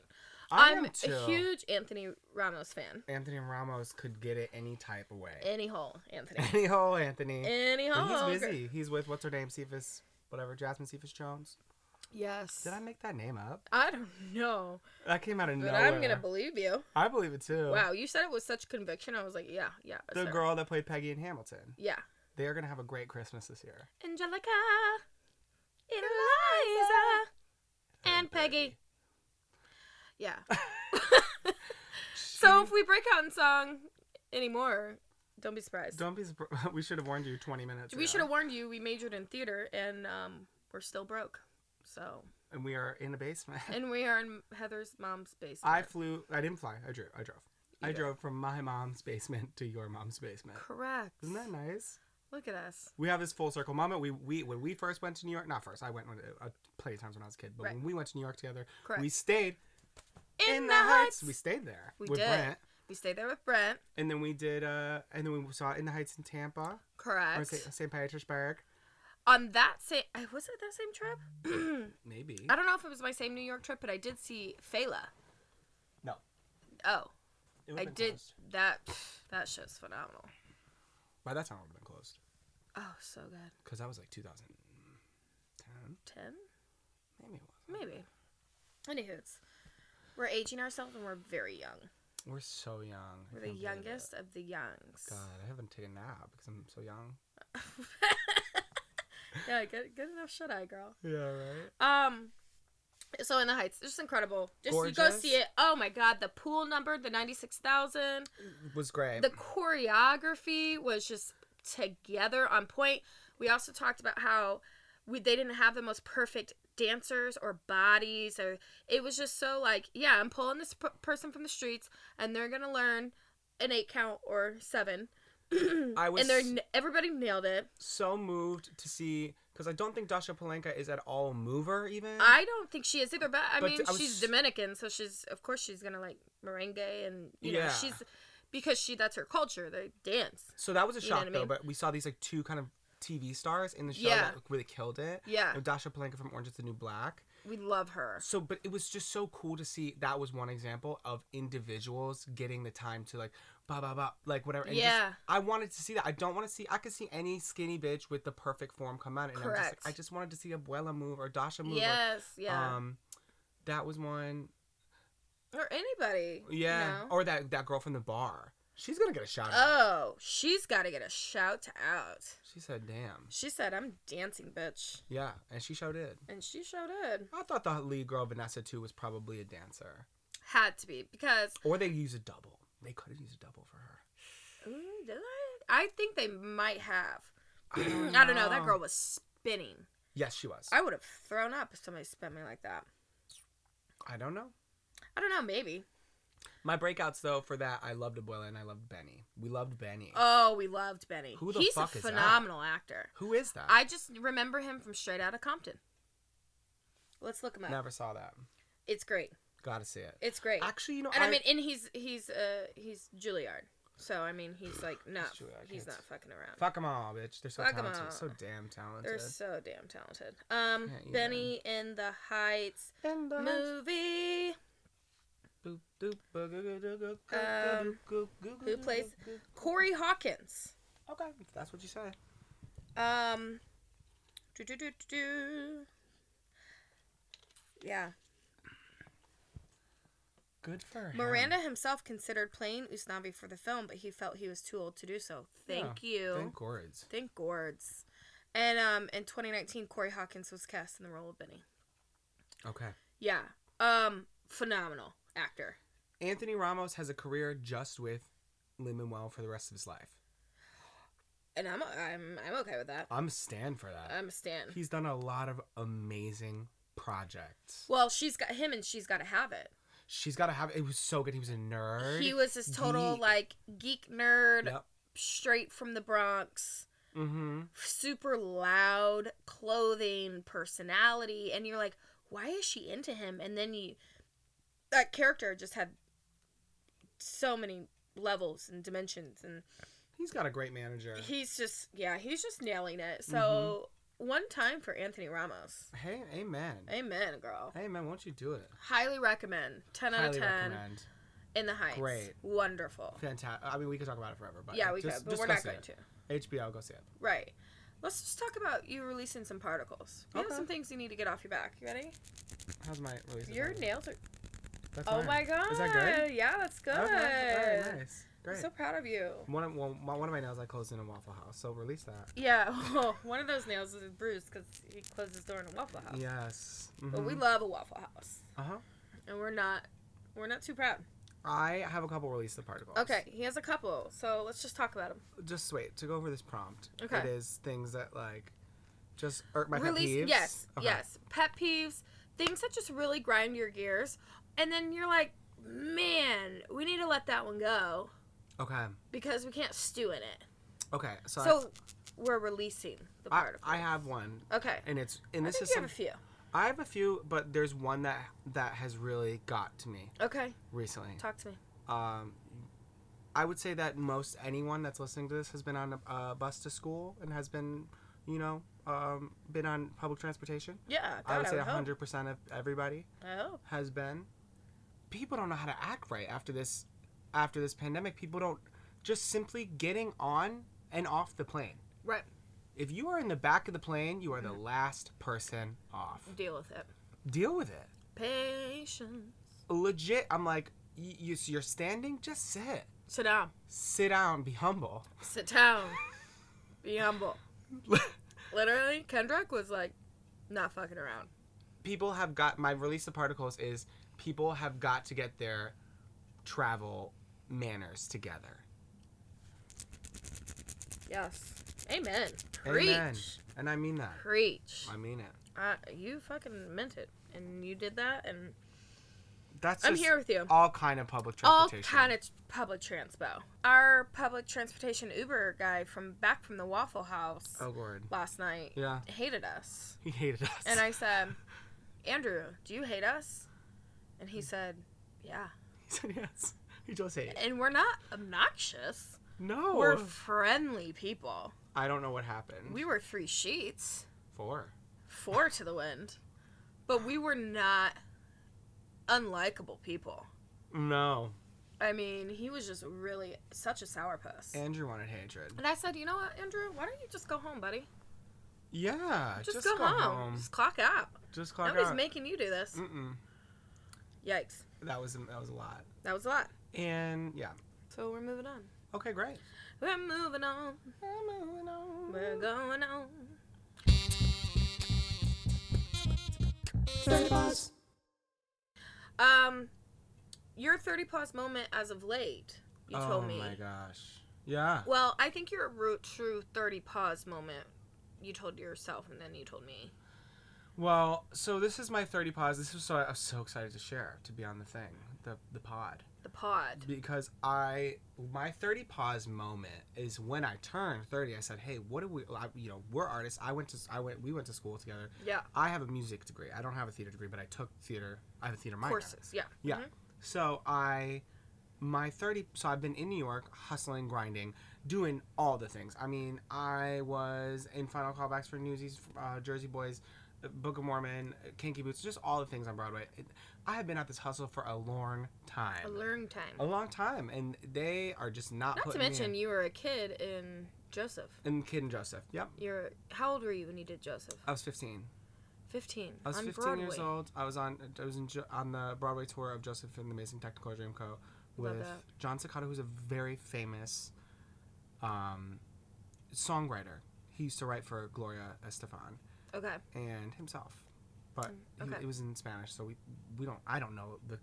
Speaker 2: I
Speaker 1: I'm
Speaker 2: too.
Speaker 1: a huge Anthony Ramos fan.
Speaker 2: Anthony Ramos could get it any type of way.
Speaker 1: Any hole, Anthony. [laughs]
Speaker 2: Any hole, Anthony.
Speaker 1: Any
Speaker 2: But
Speaker 1: hole.
Speaker 2: he's busy. He's with what's her name, Cephas, whatever, Jasmine Cephas Jones.
Speaker 1: Yes.
Speaker 2: Did I make that name up?
Speaker 1: I don't know,
Speaker 2: That came out of
Speaker 1: but
Speaker 2: nowhere.
Speaker 1: I'm gonna believe you.
Speaker 2: I believe it too.
Speaker 1: Wow, you said it with such conviction. I was like, yeah, yeah.
Speaker 2: The
Speaker 1: her.
Speaker 2: girl that played Peggy in Hamilton.
Speaker 1: Yeah.
Speaker 2: They are gonna have a great Christmas this year.
Speaker 1: Angelica, Eliza, and Peggy. Yeah. [laughs] [laughs] so if we break out in song anymore, don't be surprised.
Speaker 2: Don't be surprised. [laughs] We should have warned you 20 minutes.
Speaker 1: we should have warned you. We majored in theater, and um, we're still broke. So,
Speaker 2: And we are in the basement.
Speaker 1: and we are in Heather's mom's basement.
Speaker 2: I flew. I didn't fly. I drove. I drove.
Speaker 1: You
Speaker 2: I
Speaker 1: drove.
Speaker 2: drove from my mom's basement to your mom's basement.
Speaker 1: Correct.
Speaker 2: Isn't that nice?
Speaker 1: Look at us.
Speaker 2: We have this full circle moment. We we when we first went to New York. Not first. I went when, uh, plenty of times when I was a kid. But
Speaker 1: Right.
Speaker 2: when we went to New York together,
Speaker 1: Correct.
Speaker 2: we stayed
Speaker 1: In, the Heights.
Speaker 2: We stayed there
Speaker 1: We
Speaker 2: with
Speaker 1: did.
Speaker 2: Brent,
Speaker 1: We stayed there with Brent.
Speaker 2: and then we did. uh And then we saw In the Heights in Tampa
Speaker 1: Correct. or.
Speaker 2: St. St. Petersburg.
Speaker 1: On that same, uh, was it that same trip? [clears throat]
Speaker 2: Maybe.
Speaker 1: I don't know if it was my same New York trip, but I did see Fela.
Speaker 2: No.
Speaker 1: Oh,
Speaker 2: It
Speaker 1: I
Speaker 2: would've
Speaker 1: did
Speaker 2: closed.
Speaker 1: that. [sighs] That show's phenomenal.
Speaker 2: By that time, it would have been closed
Speaker 1: Oh, so good.
Speaker 2: because that was like 2010.
Speaker 1: Ten,
Speaker 2: Maybe it was.
Speaker 1: maybe. Anywho's, we're aging ourselves and we're very young.
Speaker 2: We're so young.
Speaker 1: We're the
Speaker 2: can't believe it.
Speaker 1: youngest of the youngs.
Speaker 2: God, I haven't taken a nap because I'm so young. [laughs] [laughs]
Speaker 1: yeah, good, good enough shut eye, girl.
Speaker 2: Yeah, right.
Speaker 1: Um, so in the Heights, it's just incredible. Just you go see it. Oh my God, the pool number, the ninety six thousand.
Speaker 2: was great.
Speaker 1: The choreography was just together on point. We also talked about how we they didn't have the most perfect dancers or bodies or it was just so like yeah i'm pulling this p- person from the streets and they're gonna learn an eight count or seven [clears throat]
Speaker 2: I was
Speaker 1: and they're everybody nailed it
Speaker 2: so moved to see because I don't think Dascha Polanco is at all a mover even.
Speaker 1: i don't think she is either but i
Speaker 2: But
Speaker 1: mean
Speaker 2: I was-
Speaker 1: she's dominican so she's of course she's gonna like merengue and you know
Speaker 2: Yeah.
Speaker 1: she's because she that's her culture they dance
Speaker 2: so that was a
Speaker 1: You know
Speaker 2: shock
Speaker 1: what I
Speaker 2: though.
Speaker 1: mean?
Speaker 2: But we saw these like two kind of TV stars in the show
Speaker 1: Yeah.
Speaker 2: that really killed it.
Speaker 1: yeah
Speaker 2: Dascha Polanco from Orange Is the New Black.
Speaker 1: we love her
Speaker 2: So, but it was just so cool to see. That was one example of individuals getting the time to like, ba ba ba, like whatever. And
Speaker 1: Yeah.
Speaker 2: Just, I wanted to see that. I don't want to see. I could see any skinny bitch with the perfect form come out, and I'm just like, I just wanted to see Abuela move or Dascha move. or-
Speaker 1: yes yeah
Speaker 2: Um, that was one.
Speaker 1: or anybody
Speaker 2: Yeah.
Speaker 1: you know?
Speaker 2: Or that that girl from the bar. She's gonna get a shout out.
Speaker 1: oh she's got to get a shout out
Speaker 2: She said, "Damn."
Speaker 1: she said i'm dancing bitch
Speaker 2: Yeah, and she showed it.
Speaker 1: and she showed it
Speaker 2: I thought the lead girl Vanessa too was probably a dancer,
Speaker 1: had to be because
Speaker 2: or they use a double. They could have used a double for her.
Speaker 1: Ooh, did I? I think they might have.
Speaker 2: I don't [clears throat]
Speaker 1: I don't know. That girl was spinning.
Speaker 2: Yes, she was.
Speaker 1: I would have thrown up if somebody spun me like that.
Speaker 2: I don't know.
Speaker 1: I don't know. Maybe.
Speaker 2: My breakouts though for that, I loved Abuela and I loved Benny. We loved Benny.
Speaker 1: Oh, we loved Benny.
Speaker 2: Who the
Speaker 1: He's
Speaker 2: fuck
Speaker 1: a
Speaker 2: is that?
Speaker 1: phenomenal actor.
Speaker 2: Who is that?
Speaker 1: I just remember him from Straight Outta Compton. Let's look him up.
Speaker 2: never saw that.
Speaker 1: It's great.
Speaker 2: Gotta see it.
Speaker 1: It's great.
Speaker 2: Actually, you know,
Speaker 1: and I, mean, and he's he's uh he's Juilliard. So I mean, he's like [sighs] not
Speaker 2: Juilliard
Speaker 1: he's not fucking around.
Speaker 2: fuck them all, bitch. They're so
Speaker 1: Fuck 'em
Speaker 2: talented.
Speaker 1: all.
Speaker 2: So damn talented.
Speaker 1: They're so damn talented. Um, Benny in the Heights
Speaker 2: And the
Speaker 1: movie.
Speaker 2: Boop, doop, boo, goo, goo, goo, goo, goo,
Speaker 1: Um,
Speaker 2: goo, goo, goo,
Speaker 1: who
Speaker 2: goo,
Speaker 1: plays-
Speaker 2: goo, goo.
Speaker 1: Corey Hawkins.
Speaker 2: Okay, if that's what you say.
Speaker 1: Um, do do do do. Yeah,
Speaker 2: Good for him.
Speaker 1: Miranda himself considered playing Usnavi for the film, but he felt he was too old to do so. Thank you.
Speaker 2: Thank gourds.
Speaker 1: Thank gourds. And um, in 2019, Corey Hawkins was cast in the role of Benny.
Speaker 2: Okay.
Speaker 1: Yeah. Um, phenomenal actor.
Speaker 2: Anthony Ramos has a career just with Lin Manuel for the rest of his life.
Speaker 1: And I'm I'm I'm okay with that.
Speaker 2: I'm a stand for that.
Speaker 1: I'm a stan.
Speaker 2: He's done a lot of amazing projects.
Speaker 1: Well, she's got him, and she's got to have it.
Speaker 2: She's got to have it. was so good. He was a nerd.
Speaker 1: He was this total
Speaker 2: geek.
Speaker 1: like geek nerd,
Speaker 2: Yep.
Speaker 1: straight from the Bronx.
Speaker 2: Mm-hmm.
Speaker 1: super loud clothing personality and you're like why is she into him and then you that character just had so many levels and dimensions and
Speaker 2: He's got a great manager.
Speaker 1: he's just yeah he's just nailing it so one time for anthony ramos
Speaker 2: Hey, amen.
Speaker 1: amen girl Hey,
Speaker 2: Amen. Won't you do it?
Speaker 1: highly recommend 10 out
Speaker 2: Highly
Speaker 1: of 10
Speaker 2: recommend.
Speaker 1: in the heights
Speaker 2: Great.
Speaker 1: wonderful
Speaker 2: Fantastic. I mean, we could talk about it forever, but
Speaker 1: yeah we
Speaker 2: just,
Speaker 1: could but
Speaker 2: just
Speaker 1: we're not going
Speaker 2: it.
Speaker 1: to
Speaker 2: HBO, go see it.
Speaker 1: right let's just talk about you releasing some particles you
Speaker 2: Okay.
Speaker 1: have some things you need to get off your back you ready
Speaker 2: How's my release?
Speaker 1: Your nails are.
Speaker 2: That's
Speaker 1: Oh
Speaker 2: mine.
Speaker 1: my god!
Speaker 2: Is that good?
Speaker 1: Yeah, that's good.
Speaker 2: Very nice.
Speaker 1: I'm so proud of you.
Speaker 2: One of, one, one of my nails I closed in a Waffle House, so release that.
Speaker 1: Yeah, [laughs] well, one of those nails is bruised because he closed his door in a Waffle House.
Speaker 2: Yes.
Speaker 1: But we
Speaker 2: Mhm.
Speaker 1: love a Waffle House,
Speaker 2: Uh-huh.
Speaker 1: and we're not, we're not too proud.
Speaker 2: I have a couple release the particles.
Speaker 1: Okay, he has a couple, so let's just talk about them.
Speaker 2: Just wait to go over this prompt.
Speaker 1: Okay.
Speaker 2: It is things that like just irk my
Speaker 1: Release,
Speaker 2: pet peeves.
Speaker 1: yes,
Speaker 2: Okay.
Speaker 1: yes, pet peeves, things that just really grind your gears, and then you're like, man, we need to let that one go
Speaker 2: Okay.
Speaker 1: because we can't stew in it.
Speaker 2: Okay. So,
Speaker 1: So we're releasing the
Speaker 2: I,
Speaker 1: particles.
Speaker 2: I, I have one,
Speaker 1: Okay.
Speaker 2: and it's and
Speaker 1: I
Speaker 2: this
Speaker 1: think
Speaker 2: is
Speaker 1: you
Speaker 2: some,
Speaker 1: have a few.
Speaker 2: I have a few, but there's one that that has really got to me
Speaker 1: Okay,
Speaker 2: recently.
Speaker 1: talk to me.
Speaker 2: Um, I would say that most anyone that's listening to this has been on a, a bus to school and has been, you know, um, been on public transportation.
Speaker 1: Yeah, God,
Speaker 2: I would say
Speaker 1: hope.
Speaker 2: hundred percent of everybody
Speaker 1: I hope.
Speaker 2: has been. People don't know how to act right after this after this pandemic, people don't just simply getting on and off the plane.
Speaker 1: Right.
Speaker 2: If you are in the back of the plane, you are the mm-hmm. last person off.
Speaker 1: Deal with it.
Speaker 2: Deal with it.
Speaker 1: Patience.
Speaker 2: Legit, I'm like, y- you, you're standing, just sit.
Speaker 1: Sit down.
Speaker 2: Sit down, be humble.
Speaker 1: Sit down. Be humble. [laughs] Literally, Kendrick was like, not fucking around.
Speaker 2: people have got my release of particles is people have got to get their travel manners together.
Speaker 1: Yes. Amen. Preach.
Speaker 2: Amen. And I mean that.
Speaker 1: Preach.
Speaker 2: I mean it.
Speaker 1: Uh, you fucking meant it, and you did that, and
Speaker 2: That's
Speaker 1: I'm here with you.
Speaker 2: all kind of public transportation.
Speaker 1: all kind of public transpo. Our public transportation Uber guy from back from the Waffle House
Speaker 2: Oh lord.
Speaker 1: last night
Speaker 2: Yeah.
Speaker 1: hated us,
Speaker 2: He hated us.
Speaker 1: and I [laughs] said, "Andrew, do you hate us?" And he said, "Yeah."
Speaker 2: he said yes. He just hated.
Speaker 1: And we're not obnoxious.
Speaker 2: No.
Speaker 1: We're friendly people.
Speaker 2: I don't know what happened.
Speaker 1: We were three sheets,
Speaker 2: four.
Speaker 1: four [laughs] to the wind, but we were not unlikable people.
Speaker 2: No.
Speaker 1: I mean, he was just really such a sourpuss.
Speaker 2: Andrew wanted hatred.
Speaker 1: And I said, you know what, Andrew? Why don't you just go home, buddy?
Speaker 2: Yeah.
Speaker 1: Just, go, home. Just clock out.
Speaker 2: Just clock
Speaker 1: Nobody's
Speaker 2: out.
Speaker 1: Nobody's making you do this.
Speaker 2: Mm-mm.
Speaker 1: Yikes.
Speaker 2: That was that was a lot.
Speaker 1: That was a lot.
Speaker 2: And yeah.
Speaker 1: So we're moving on.
Speaker 2: Okay, great.
Speaker 1: We're moving on. We're going on. Um, your 30 pause moment as of late, you
Speaker 2: oh
Speaker 1: told me.
Speaker 2: my gosh. Yeah.
Speaker 1: Well, I think your root true 30 pause moment, you told yourself and then you told me.
Speaker 2: Well, so this is my 30 pause. This is so I was so excited to share to be on the thing, the the pod,
Speaker 1: The pod.
Speaker 2: because I my 30 pause moment is when I turned 30. I said, "Hey, what do we? I, you know, we're artists. I went to I went we went to school together.
Speaker 1: Yeah.
Speaker 2: I have a music degree. I don't have a theater degree, but I took theater. I have a theater minor.
Speaker 1: Courses. Yeah.
Speaker 2: Yeah.
Speaker 1: Mhm.
Speaker 2: So I, my 30, so I've been in New York hustling, grinding, doing all the things. I mean, I was in Final Callbacks for Newsies, uh, Jersey Boys, Book of Mormon, Kinky Boots, just all the things on Broadway. I have been at this hustle for a long time.
Speaker 1: A long time.
Speaker 2: A long time. And they are just not,
Speaker 1: Not to mention,
Speaker 2: in.
Speaker 1: you were a kid in Joseph.
Speaker 2: And Kid and Joseph. Yep.
Speaker 1: You're how old were you when you did Joseph?
Speaker 2: I was 15.
Speaker 1: 15.
Speaker 2: I was
Speaker 1: on
Speaker 2: 15
Speaker 1: Broadway.
Speaker 2: years old. I was on I was in, on the Broadway tour of Joseph and the Amazing Technicolor Dreamcoat with. Jon Secada, who's a very famous um, songwriter. He used to write for Gloria Estefan
Speaker 1: Okay.
Speaker 2: and himself, but he-
Speaker 1: Mm, okay.
Speaker 2: it was in Spanish, so we we don't. I don't know the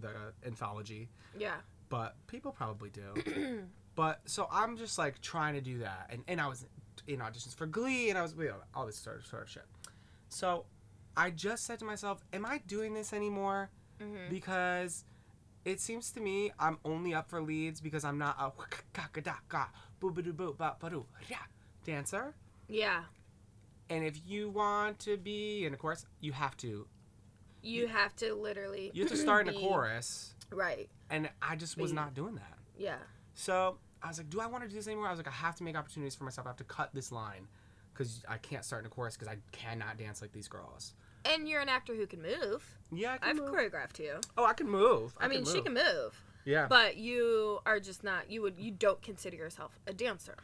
Speaker 2: the anthology,
Speaker 1: Yeah.
Speaker 2: but people probably do. [clears throat] but so I'm just like trying to do that, and, and I was in auditions for Glee, and I was you know, all this sort of sort of shit. So I just said to myself, "Am I doing this anymore?"
Speaker 1: Mhm.
Speaker 2: Because it seems to me I'm only up for leads because I'm not a [laughs] dancer.
Speaker 1: Yeah.
Speaker 2: And if you want to be, in a chorus, you have to,
Speaker 1: You have to literally.
Speaker 2: you have to start in a [clears throat] chorus,
Speaker 1: Right.
Speaker 2: and I just was
Speaker 1: Be-
Speaker 2: not doing that.
Speaker 1: Yeah.
Speaker 2: So I was like, do I want to do this anymore? I was like, I have to make opportunities for myself. I have to cut this line because I can't start in a chorus because I cannot dance like these girls.
Speaker 1: And you're an actor who can move.
Speaker 2: Yeah, I can
Speaker 1: I've
Speaker 2: move.
Speaker 1: choreographed you.
Speaker 2: Oh, I can move.
Speaker 1: I, mean, she
Speaker 2: move.
Speaker 1: can move,
Speaker 2: Yeah,
Speaker 1: but you are just not. You would. You don't consider yourself a dancer.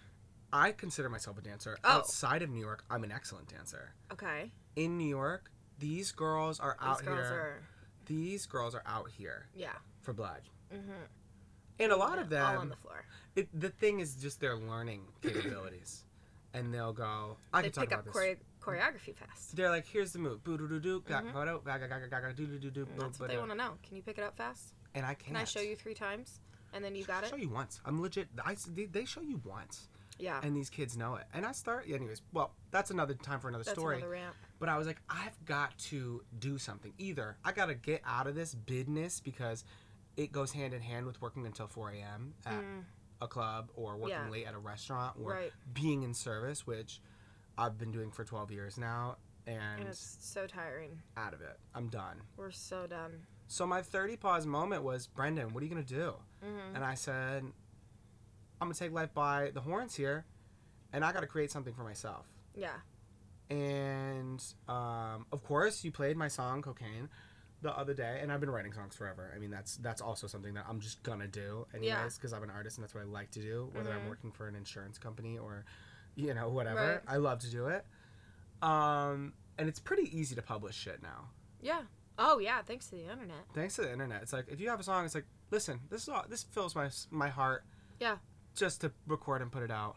Speaker 2: I consider myself a dancer.
Speaker 1: Oh.
Speaker 2: Outside of New York, I'm an excellent dancer.
Speaker 1: Okay.
Speaker 2: In New York, these girls are out here.
Speaker 1: These girls
Speaker 2: here.
Speaker 1: are.
Speaker 2: These girls are out here
Speaker 1: Yeah.
Speaker 2: for blood.
Speaker 1: Mm-hmm.
Speaker 2: And a lot of them,
Speaker 1: all on the floor.
Speaker 2: it, the thing is just their learning [coughs] capabilities. and they'll go, I
Speaker 1: They
Speaker 2: can talk
Speaker 1: pick up
Speaker 2: about this.
Speaker 1: chore- choreography fast.
Speaker 2: They're like, here's the move. Boo doo doo doo.
Speaker 1: that's what they want to know. Can you pick it up fast?
Speaker 2: And I can't.
Speaker 1: Can I show you three times? And then you got it?
Speaker 2: show you once. I'm legit. I, they show you once.
Speaker 1: Yeah.
Speaker 2: And these kids know it. And I start, anyways, well, that's another time for another
Speaker 1: That's
Speaker 2: story.
Speaker 1: another rant.
Speaker 2: But I was like, I've got to do something. Either I got to get out of this business because it goes hand in hand with working until 4 a.m. at
Speaker 1: Mm,
Speaker 2: a club or working
Speaker 1: Yeah.
Speaker 2: late at a restaurant or
Speaker 1: right.
Speaker 2: being in service, which I've been doing for 12 years now and,
Speaker 1: And it's so tiring.
Speaker 2: out of it. I'm done.
Speaker 1: We're so done.
Speaker 2: So my 30 pause moment was, Brendan, what are you going to do?
Speaker 1: hmm
Speaker 2: And I said, I'm to take life by the horns here and I got to create something for myself.
Speaker 1: Yeah.
Speaker 2: and um, of course you played my song cocaine the other day, and I've been writing songs forever. I mean, that's that's also something that I'm just gonna do anyways,
Speaker 1: Yeah.
Speaker 2: because I'm an artist and that's what I like to do. Whether I'm
Speaker 1: Mhm.
Speaker 2: working for an insurance company or, you know, whatever,
Speaker 1: Right.
Speaker 2: I love to do it. Um, and it's pretty easy to publish shit now,
Speaker 1: Yeah. Oh yeah, thanks to the internet.
Speaker 2: thanks to the internet. It's like if you have a song, it's like, listen, this is all, this fills my my heart.
Speaker 1: Yeah.
Speaker 2: Just to record and put it out,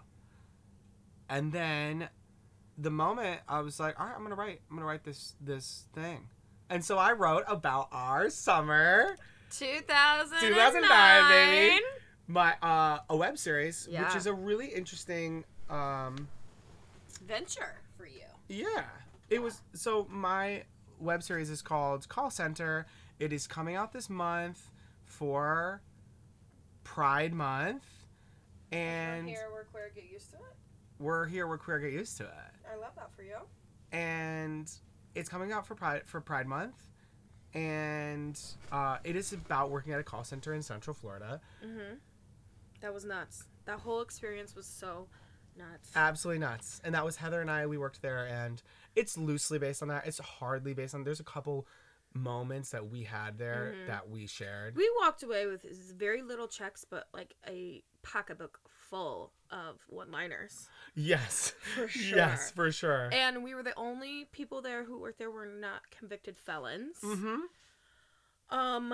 Speaker 2: and then the moment I was like, all right, I'm gonna write, I'm gonna write this this thing, and so I wrote about our summer.
Speaker 1: 2009.
Speaker 2: 2009, baby. my uh a web series which is a really interesting um
Speaker 1: Venture for you.
Speaker 2: yeah it was so my web series is called call center it is coming out this month for pride month and we're
Speaker 1: here, we're queer. Get used to it.
Speaker 2: we're here we're queer get used to it
Speaker 1: I love that for you.
Speaker 2: and it's coming out for pride for pride month and uh, it is about working at a call center in central florida
Speaker 1: Mm-hmm. That was nuts. That whole experience was so nuts.
Speaker 2: absolutely nuts and that was heather and i we worked there and it's loosely based on that it's hardly based on there's a couple moments that we had there
Speaker 1: Mhm.
Speaker 2: that we shared
Speaker 1: we walked away with very little checks, but like a pocketbook full of one-liners.
Speaker 2: yes
Speaker 1: For [laughs]
Speaker 2: yes for sure
Speaker 1: And we were the only people there who worked there were not convicted felons.
Speaker 2: mm-hmm.
Speaker 1: Um.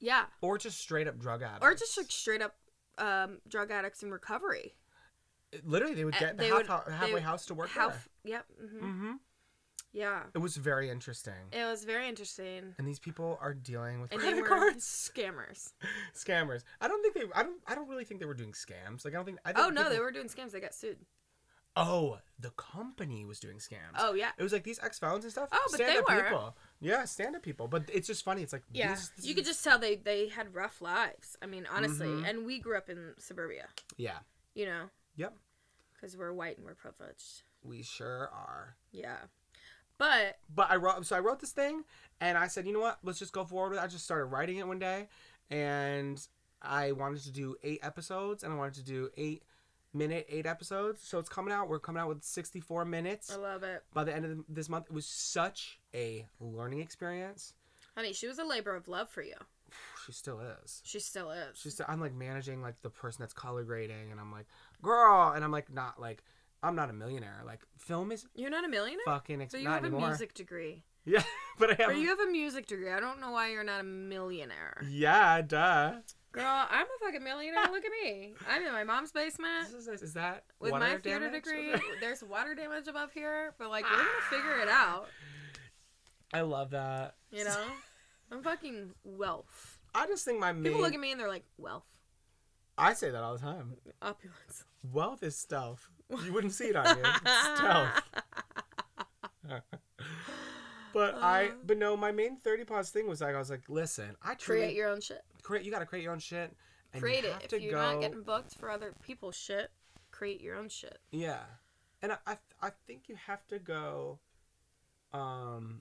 Speaker 1: Yeah,
Speaker 2: or just straight up drug addicts
Speaker 1: or just like straight up um, drug addicts in recovery.
Speaker 2: literally they would
Speaker 1: Uh,
Speaker 2: get the half,
Speaker 1: would-
Speaker 2: halfway house to work
Speaker 1: Half. Yep. hmm
Speaker 2: mm-hmm.
Speaker 1: Yeah.
Speaker 2: it was very interesting
Speaker 1: It was very interesting.
Speaker 2: and these people are dealing with
Speaker 1: And they
Speaker 2: credit
Speaker 1: were
Speaker 2: cards [laughs]
Speaker 1: scammers. [laughs]
Speaker 2: scammers i don't think they i don't i don't really think they were doing scams like i don't think I think
Speaker 1: Oh no, they were doing scams. They got sued.
Speaker 2: oh the company was doing scams
Speaker 1: Oh yeah.
Speaker 2: It was like these ex felons and stuff.
Speaker 1: Oh, but they
Speaker 2: stand-up
Speaker 1: were.
Speaker 2: people. Yeah, stand up people. But it's just funny. It's like
Speaker 1: Yeah,
Speaker 2: these- this
Speaker 1: you could just tell they they had rough lives. I mean, honestly,
Speaker 2: Mhm.
Speaker 1: and we grew up in suburbia.
Speaker 2: yeah.
Speaker 1: You know,
Speaker 2: Yep.
Speaker 1: because we're white and we're privileged.
Speaker 2: We sure are.
Speaker 1: Yeah, but
Speaker 2: But I wrote so I wrote this thing and I said, you know what? Let's just go forward with it. I just started writing it one day and I wanted to do eight episodes and I wanted to do eight minute eight episodes. So it's coming out. We're coming out with sixty four minutes
Speaker 1: I love it,
Speaker 2: by the end of this month. It was such a learning experience.
Speaker 1: honey. She was a labor of love for you. [sighs]
Speaker 2: She still is.
Speaker 1: She still is.
Speaker 2: She's I'm like managing like the person that's color grading, and I'm like, girl, and I'm like not like I'm not a millionaire. Like film is
Speaker 1: You're not a millionaire,
Speaker 2: fucking
Speaker 1: but you
Speaker 2: not
Speaker 1: have
Speaker 2: anymore.
Speaker 1: a music degree. [laughs]
Speaker 2: Yeah, but I have.
Speaker 1: Or you have a music degree. I don't know why you're not a millionaire.
Speaker 2: yeah, duh.
Speaker 1: Girl, I'm a fucking millionaire. Look at me. I'm in my mom's basement
Speaker 2: This is, is that
Speaker 1: with
Speaker 2: water
Speaker 1: my theater
Speaker 2: damage?
Speaker 1: degree. [laughs] There's water damage above here, but like we're gonna figure it out.
Speaker 2: I love that.
Speaker 1: You know, [laughs] I'm fucking wealth.
Speaker 2: I just think my main.
Speaker 1: People look at me and they're like, wealth,
Speaker 2: I say that all the time.
Speaker 1: opulence.
Speaker 2: Wealth is stealth. You wouldn't see it on you. It's stealth. [laughs] But I,
Speaker 1: Uh.
Speaker 2: but no, my main thirty pause thing was like I was like, listen, I truly
Speaker 1: Create your own shit.
Speaker 2: create. You got to create your own shit. And
Speaker 1: Create it. If you're
Speaker 2: go,
Speaker 1: not getting booked for other people's shit, create your own shit.
Speaker 2: Yeah, and I, I I think you have to go, um,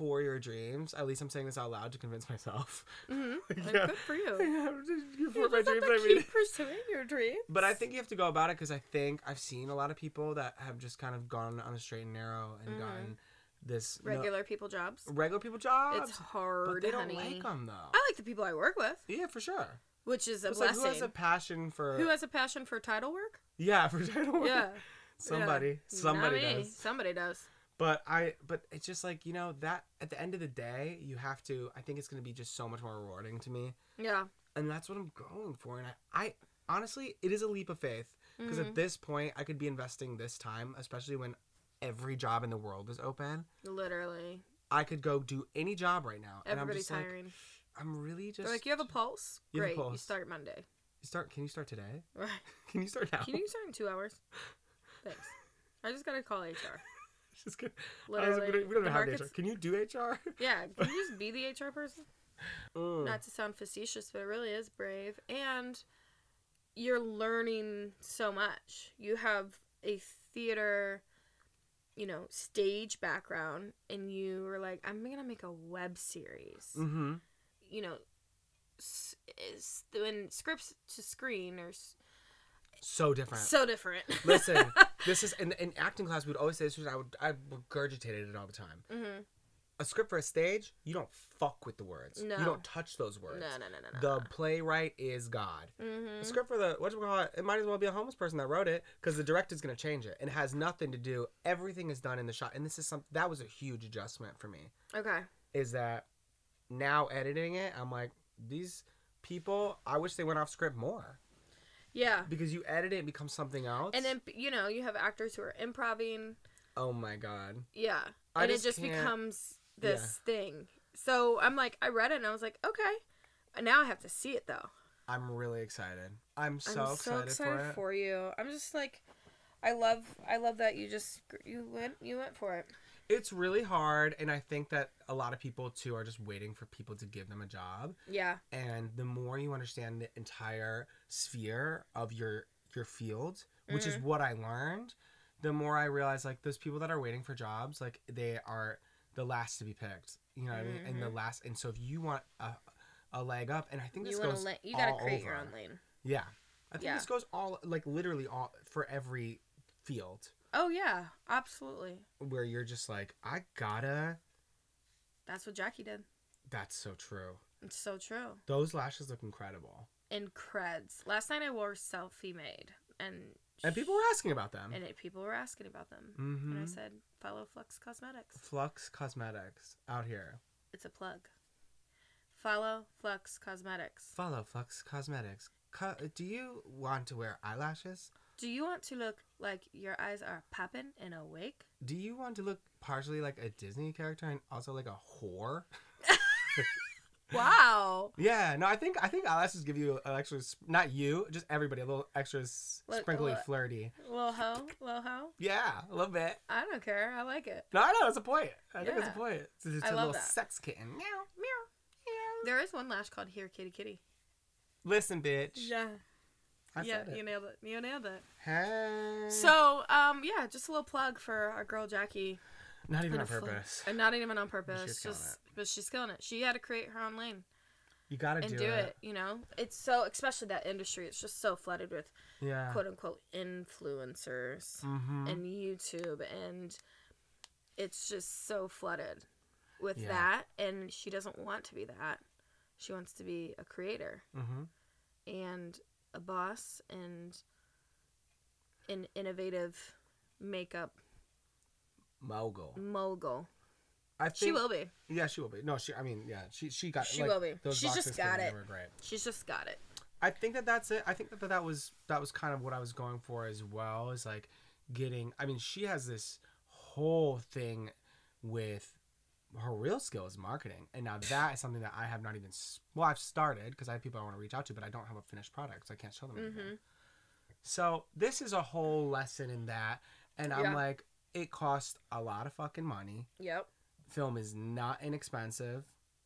Speaker 2: for your dreams. At least I'm saying this out loud to convince myself.
Speaker 1: Mm-hmm. [laughs]
Speaker 2: Yeah.
Speaker 1: Good for you. [laughs]
Speaker 2: Yeah, for
Speaker 1: You
Speaker 2: my dreams, I mean.
Speaker 1: keep pursuing your dreams.
Speaker 2: But I think you have to go about it because I think I've seen a lot of people that have just kind of gone on the straight and narrow and
Speaker 1: Mhm.
Speaker 2: gotten this no-
Speaker 1: regular people jobs.
Speaker 2: regular people jobs.
Speaker 1: It's hard,
Speaker 2: but they don't
Speaker 1: honey.
Speaker 2: like them though.
Speaker 1: I like the people I work with,
Speaker 2: yeah, for sure.
Speaker 1: which is a
Speaker 2: It's like
Speaker 1: blessing.
Speaker 2: who has a passion for
Speaker 1: Who has a passion for title work?
Speaker 2: yeah [laughs] for title work?
Speaker 1: Yeah,
Speaker 2: somebody
Speaker 1: yeah.
Speaker 2: somebody does.
Speaker 1: Somebody does.
Speaker 2: But I but it's just like you know that at the end of the day you have to. I think it's gonna be just so much more rewarding to me,
Speaker 1: Yeah.
Speaker 2: and that's what I'm going for. And I, I honestly, it is a leap of faith because
Speaker 1: Mhm.
Speaker 2: at this point I could be investing this time, especially when every job in the world is open.
Speaker 1: Literally,
Speaker 2: I could go do any job right now, and I'm
Speaker 1: everybody's
Speaker 2: just like. I'm really just
Speaker 1: They're like, you have a pulse.
Speaker 2: You have a
Speaker 1: Great. You start Monday.
Speaker 2: you start. Can you start today?
Speaker 1: Right. [laughs]
Speaker 2: Can you start now?
Speaker 1: Can you start in two hours? [laughs] Thanks. I just gotta call HR. [laughs]
Speaker 2: just was-
Speaker 1: Literally,
Speaker 2: we don't,
Speaker 1: the
Speaker 2: have HR. Can you do HR? [laughs]
Speaker 1: Yeah, can you just be the [laughs] HR person?
Speaker 2: Mm.
Speaker 1: Not to sound facetious, but it really is brave. And you're learning so much. You have a theater, you know, stage background, and you were like, I'm gonna make a web series.
Speaker 2: Mm-hmm.
Speaker 1: You know, is when scripts to screen are
Speaker 2: So different.
Speaker 1: so different.
Speaker 2: Listen, this is in, in acting class. We'd always say this. I would I regurgitated it all the time.
Speaker 1: hmm
Speaker 2: a script for a stage, you don't fuck with the words.
Speaker 1: No.
Speaker 2: You don't touch those words.
Speaker 1: No, no, no, no, no.
Speaker 2: The playwright is God.
Speaker 1: mm-hmm.
Speaker 2: The script for the what you call it, it might as well be a homeless person that wrote it because the director's gonna change it and it has nothing to do. Everything is done in the shot, and this is something that was a huge adjustment for me.
Speaker 1: Okay.
Speaker 2: Is that now editing it? I'm like these people. I wish they went off script more
Speaker 1: Yeah.
Speaker 2: because you edit it and becomes something else.
Speaker 1: And then you know you have actors who are improving.
Speaker 2: oh my god,
Speaker 1: Yeah.
Speaker 2: I
Speaker 1: and
Speaker 2: just
Speaker 1: it just
Speaker 2: can't-
Speaker 1: becomes this thing. So I'm like, I read it and I was like, okay. And now I have to see it though.
Speaker 2: I'm really excited. I'm so,
Speaker 1: I'm
Speaker 2: excited,
Speaker 1: so excited
Speaker 2: for it.
Speaker 1: for you. I'm just like, I love, I love that you just you went, you went for it.
Speaker 2: It's really hard, and I think that a lot of people too are just waiting for people to give them a job.
Speaker 1: Yeah.
Speaker 2: and the more you understand the entire sphere of your your field which is mm-hmm. what i learned the more i realize like those people that are waiting for jobs like they are the last to be picked you know what i mean and the mm-hmm. last and so if you want a, a leg up and i think this
Speaker 1: You
Speaker 2: goes
Speaker 1: to, you gotta create
Speaker 2: over.
Speaker 1: your own lane.
Speaker 2: yeah i think
Speaker 1: Yeah.
Speaker 2: this goes all like literally all for every field
Speaker 1: Oh yeah, absolutely.
Speaker 2: where you're just like i gotta
Speaker 1: That's what Jackie did.
Speaker 2: that's so true
Speaker 1: It's so true.
Speaker 2: those lashes look incredible
Speaker 1: And creds. Last night I wore selfie made, and
Speaker 2: and people were asking about them
Speaker 1: and it, people were asking about them,
Speaker 2: mm-hmm.
Speaker 1: and I said, follow Flux Cosmetics.
Speaker 2: flux cosmetics out here
Speaker 1: It's a plug. Follow Flux Cosmetics.
Speaker 2: Follow Flux Cosmetics. Co- do you want to wear eyelashes?
Speaker 1: Do you want to look like your eyes are popping and awake?
Speaker 2: Do you want to look partially like a Disney character and also like a whore? [laughs]
Speaker 1: Wow.
Speaker 2: Yeah, no, I think I think eyelashes give you an extra, not you, just everybody, a little extra
Speaker 1: Look,
Speaker 2: sprinkly,
Speaker 1: look.
Speaker 2: flirty.
Speaker 1: Little hoe, little hoe.
Speaker 2: Yeah, a little bit.
Speaker 1: I don't care. I like it.
Speaker 2: No, I know it's a point. I think it's a
Speaker 1: Yeah.
Speaker 2: point. It's, it's
Speaker 1: I
Speaker 2: a little
Speaker 1: that.
Speaker 2: sex kitten. Meow, meow, meow.
Speaker 1: There is one lash called Here Kitty Kitty.
Speaker 2: Listen, bitch.
Speaker 1: Yeah.
Speaker 2: I
Speaker 1: yeah, you nailed it. You nailed it.
Speaker 2: Hey.
Speaker 1: So, um, yeah, just a little plug for our girl Jackie.
Speaker 2: not even on purpose.
Speaker 1: And not even on purpose.
Speaker 2: she's
Speaker 1: just but she's killing it. She had to create her own lane
Speaker 2: You gotta
Speaker 1: and
Speaker 2: do,
Speaker 1: do,
Speaker 2: it.
Speaker 1: it. You know, it's so especially that industry. It's just so flooded with
Speaker 2: Yeah.
Speaker 1: quote unquote influencers
Speaker 2: Mm-hmm.
Speaker 1: and YouTube, and it's just so flooded with
Speaker 2: Yeah.
Speaker 1: that. And she doesn't want to be that. She wants to be a creator
Speaker 2: mm-hmm.
Speaker 1: and a boss and an innovative makeup
Speaker 2: Mogul.
Speaker 1: mogul.
Speaker 2: I think
Speaker 1: She will be.
Speaker 2: Yeah, she will be. No, she. I mean, yeah, she. She got.
Speaker 1: She
Speaker 2: like,
Speaker 1: will be. She's just got it. She's just got it.
Speaker 2: I think that that's it. I think that that was that was kind of what I was going for as well. Is like getting. I mean, she has this whole thing with her real skill is marketing, and now that is something that I have not even. Well, I've started because I have people I want to reach out to, but I don't have a finished product, so I can't show them anything.
Speaker 1: Mm-hmm.
Speaker 2: So this is a whole lesson in that, and I'm
Speaker 1: Yeah.
Speaker 2: like, it costs a lot of fucking money.
Speaker 1: Yep.
Speaker 2: Film is not inexpensive.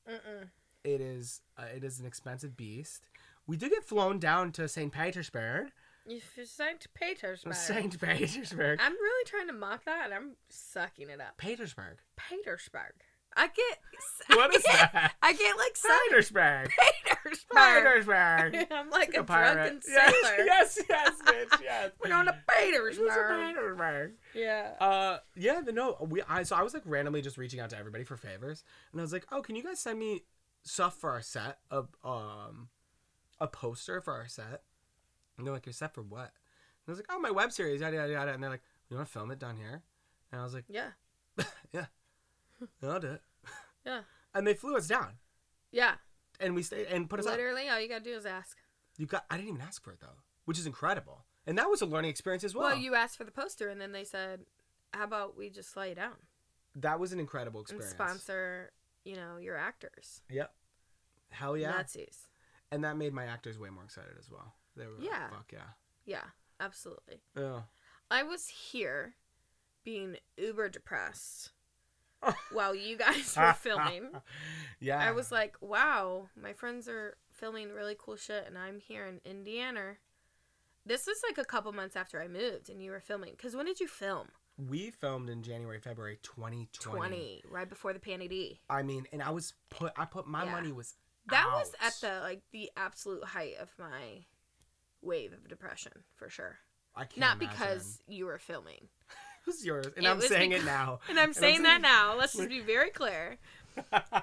Speaker 1: Mm-mm.
Speaker 2: It is uh, it is an expensive beast. We did get flown down to St. Petersburg.
Speaker 1: Saint Petersburg.
Speaker 2: St. Petersburg.
Speaker 1: I'm really trying to mock that, and I'm sucking it up.
Speaker 2: Petersburg.
Speaker 1: Petersburg. I get.
Speaker 2: What is
Speaker 1: I get-
Speaker 2: that?
Speaker 1: I get like
Speaker 2: Petersburg.
Speaker 1: Petersburg.
Speaker 2: Petersburg. [laughs]
Speaker 1: I'm like a,
Speaker 2: A pirate.
Speaker 1: drunken
Speaker 2: Yes,
Speaker 1: sailor. [laughs]
Speaker 2: yes, yes, bitch, [laughs] yes.
Speaker 1: We're
Speaker 2: It's a
Speaker 1: Petersburg.
Speaker 2: Petersburg.
Speaker 1: Yeah.
Speaker 2: Uh, yeah, the no, we I so I was like randomly just reaching out to everybody for favors, and I was like, oh, can you guys send me stuff for our set, a um, a poster for our set? And they're like, your set for what? And I was like, oh, my web series, yada yada yada. And they're like, you want to film it down here? And I was like,
Speaker 1: Yeah.
Speaker 2: yeah, I'll do it. [laughs]
Speaker 1: Yeah.
Speaker 2: And they flew us down,
Speaker 1: Yeah.
Speaker 2: and we stayed and put us up.
Speaker 1: Literally, all you gotta do is ask.
Speaker 2: You got, I didn't even ask for it though, which is incredible, and that was a learning experience as well.
Speaker 1: Well, you asked for the poster, and then they said, "How about we just lay you down
Speaker 2: that was an incredible
Speaker 1: and
Speaker 2: experience.
Speaker 1: sponsor, you know, your actors?"
Speaker 2: Yep. Hell yeah.
Speaker 1: Nazis.
Speaker 2: And that made my actors way more excited as well. They were
Speaker 1: Yeah.
Speaker 2: like, fuck yeah.
Speaker 1: Yeah, absolutely.
Speaker 2: Yeah.
Speaker 1: I was here, being uber depressed, while you guys were [laughs] filming.
Speaker 2: yeah.
Speaker 1: I was like, "Wow, my friends are filming really cool shit, and I'm here in Indiana." This was like a couple months after I moved, and you were filming. Cause when did you film?
Speaker 2: we filmed in January, February 2020.
Speaker 1: Twenty, right before the D.
Speaker 2: I mean, and I was put, I put, my
Speaker 1: Yeah.
Speaker 2: money was
Speaker 1: That was at the like the absolute height of my wave of depression for sure.
Speaker 2: I can't
Speaker 1: Not
Speaker 2: imagine.
Speaker 1: because you were filming,
Speaker 2: was yours, and
Speaker 1: It
Speaker 2: I'm saying it now. [laughs]
Speaker 1: And I'm saying that now. Let's just be very clear.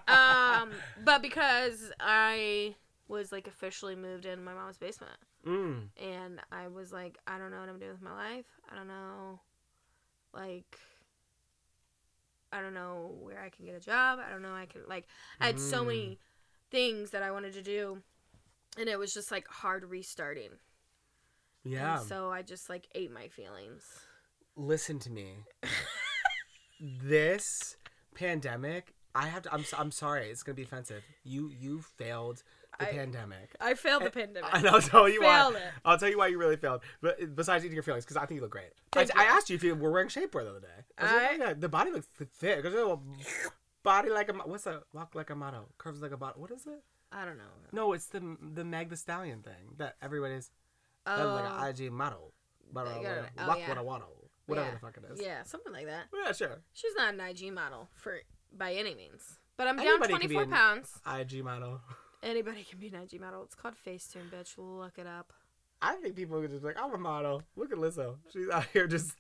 Speaker 1: Um, [laughs] but because I was like officially moved in my mom's basement,
Speaker 2: Mm.
Speaker 1: and I was like, I don't know what I'm doing with my life. I don't know, like, I don't know where I can get a job. I don't know. I can like, I had so
Speaker 2: Mm.
Speaker 1: many things that I wanted to do, and it was just like hard restarting.
Speaker 2: Yeah.
Speaker 1: And so I just like ate my feelings.
Speaker 2: Listen to me. this pandemic, I have to. I'm. I'm sorry. It's gonna be offensive. You. You failed the
Speaker 1: I-
Speaker 2: pandemic.
Speaker 1: I failed the pandemic.
Speaker 2: And I'll tell you
Speaker 1: Failed
Speaker 2: why.
Speaker 1: it.
Speaker 2: I'll tell you why you really failed. But besides eating your feelings, because I think you look great. I, I asked you if you were wearing shapewear the other day. I was like, "Oh, yeah, the body looks fit. fit. 'Cause, oh, Body like a what's that? Walk like a model, curves like a bottle. What is it?
Speaker 1: I don't know.
Speaker 2: No, it's the the Meg the Stallion thing that everybody's
Speaker 1: Oh,
Speaker 2: like an IG model, but
Speaker 1: They got it. Oh,
Speaker 2: walk what a waddle, whatever
Speaker 1: Yeah.
Speaker 2: the fuck it is.
Speaker 1: yeah, something like that.
Speaker 2: yeah, sure.
Speaker 1: She's not an IG model for by any means, but I'm down
Speaker 2: Anybody could be
Speaker 1: 24
Speaker 2: an-
Speaker 1: pounds.
Speaker 2: IG model.
Speaker 1: Anybody can be an IG model. It's called Facetune, bitch. Look it up.
Speaker 2: I think people could just be like, I'm a model. Look at Lizzo. She's out here just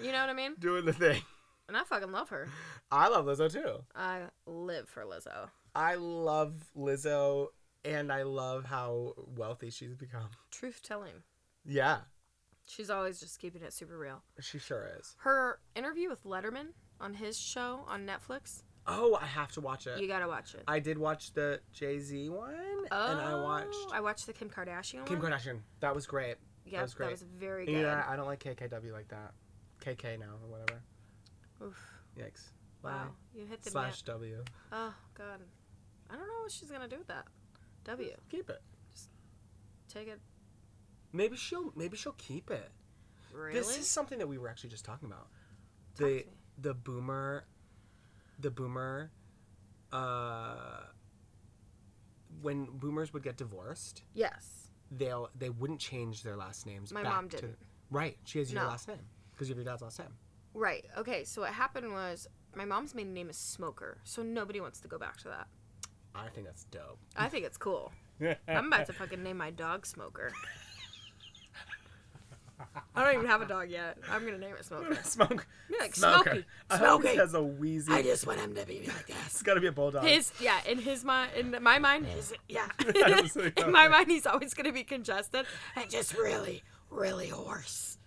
Speaker 1: You know what I mean?
Speaker 2: doing the thing.
Speaker 1: And I fucking love her.
Speaker 2: I love Lizzo too.
Speaker 1: I live for Lizzo.
Speaker 2: I love Lizzo and I love how wealthy she's become.
Speaker 1: Truth telling.
Speaker 2: Yeah,
Speaker 1: She's always just keeping it super real.
Speaker 2: she sure is.
Speaker 1: Her interview with Letterman on his show on Netflix,
Speaker 2: Oh, I have to watch it.
Speaker 1: you gotta watch it.
Speaker 2: I did watch the Jay Z one,
Speaker 1: oh,
Speaker 2: and I oh, watched
Speaker 1: I watched the Kim Kardashian
Speaker 2: Kim
Speaker 1: one.
Speaker 2: Kardashian. That was great.
Speaker 1: Yep,
Speaker 2: was great.
Speaker 1: That was very good.
Speaker 2: Yeah, I don't like KKW like that. KK now or whatever.
Speaker 1: Oof.
Speaker 2: Yikes.
Speaker 1: Wow. You hit the
Speaker 2: Slash W.
Speaker 1: Oh god. I don't know what she's gonna do with that. W.
Speaker 2: Keep it.
Speaker 1: Just take it.
Speaker 2: Maybe she'll maybe she'll keep it.
Speaker 1: Really?
Speaker 2: This is something that we were actually just talking about.
Speaker 1: Talk to
Speaker 2: The the boomer the boomer uh when boomers would get divorced,
Speaker 1: yes.
Speaker 2: they'll they wouldn't change their last names.
Speaker 1: My mom didn't.
Speaker 2: right. She has your
Speaker 1: No.
Speaker 2: last name. Because you have your dad's last name.
Speaker 1: Right. Okay. So what happened was my mom's maiden name is Smoker, so nobody wants to go back to that.
Speaker 2: I think that's dope.
Speaker 1: I think it's cool. [laughs] I'm about to fucking name my dog Smoker. [laughs] I don't even have a dog yet. I'm gonna name it Smoker.
Speaker 2: Smoke. [laughs]
Speaker 1: Be like
Speaker 2: Smoker.
Speaker 1: Smokey.
Speaker 2: I hope
Speaker 1: Smokey.
Speaker 2: he has a wheezy.
Speaker 1: I just want him to be like
Speaker 2: It's
Speaker 1: this. [laughs]
Speaker 2: got to be a bulldog.
Speaker 1: His yeah, in his mind, in my mind, his [laughs] yeah.
Speaker 2: I was like,
Speaker 1: in my
Speaker 2: okay.
Speaker 1: mind, he's always gonna be congested and just really, really hoarse.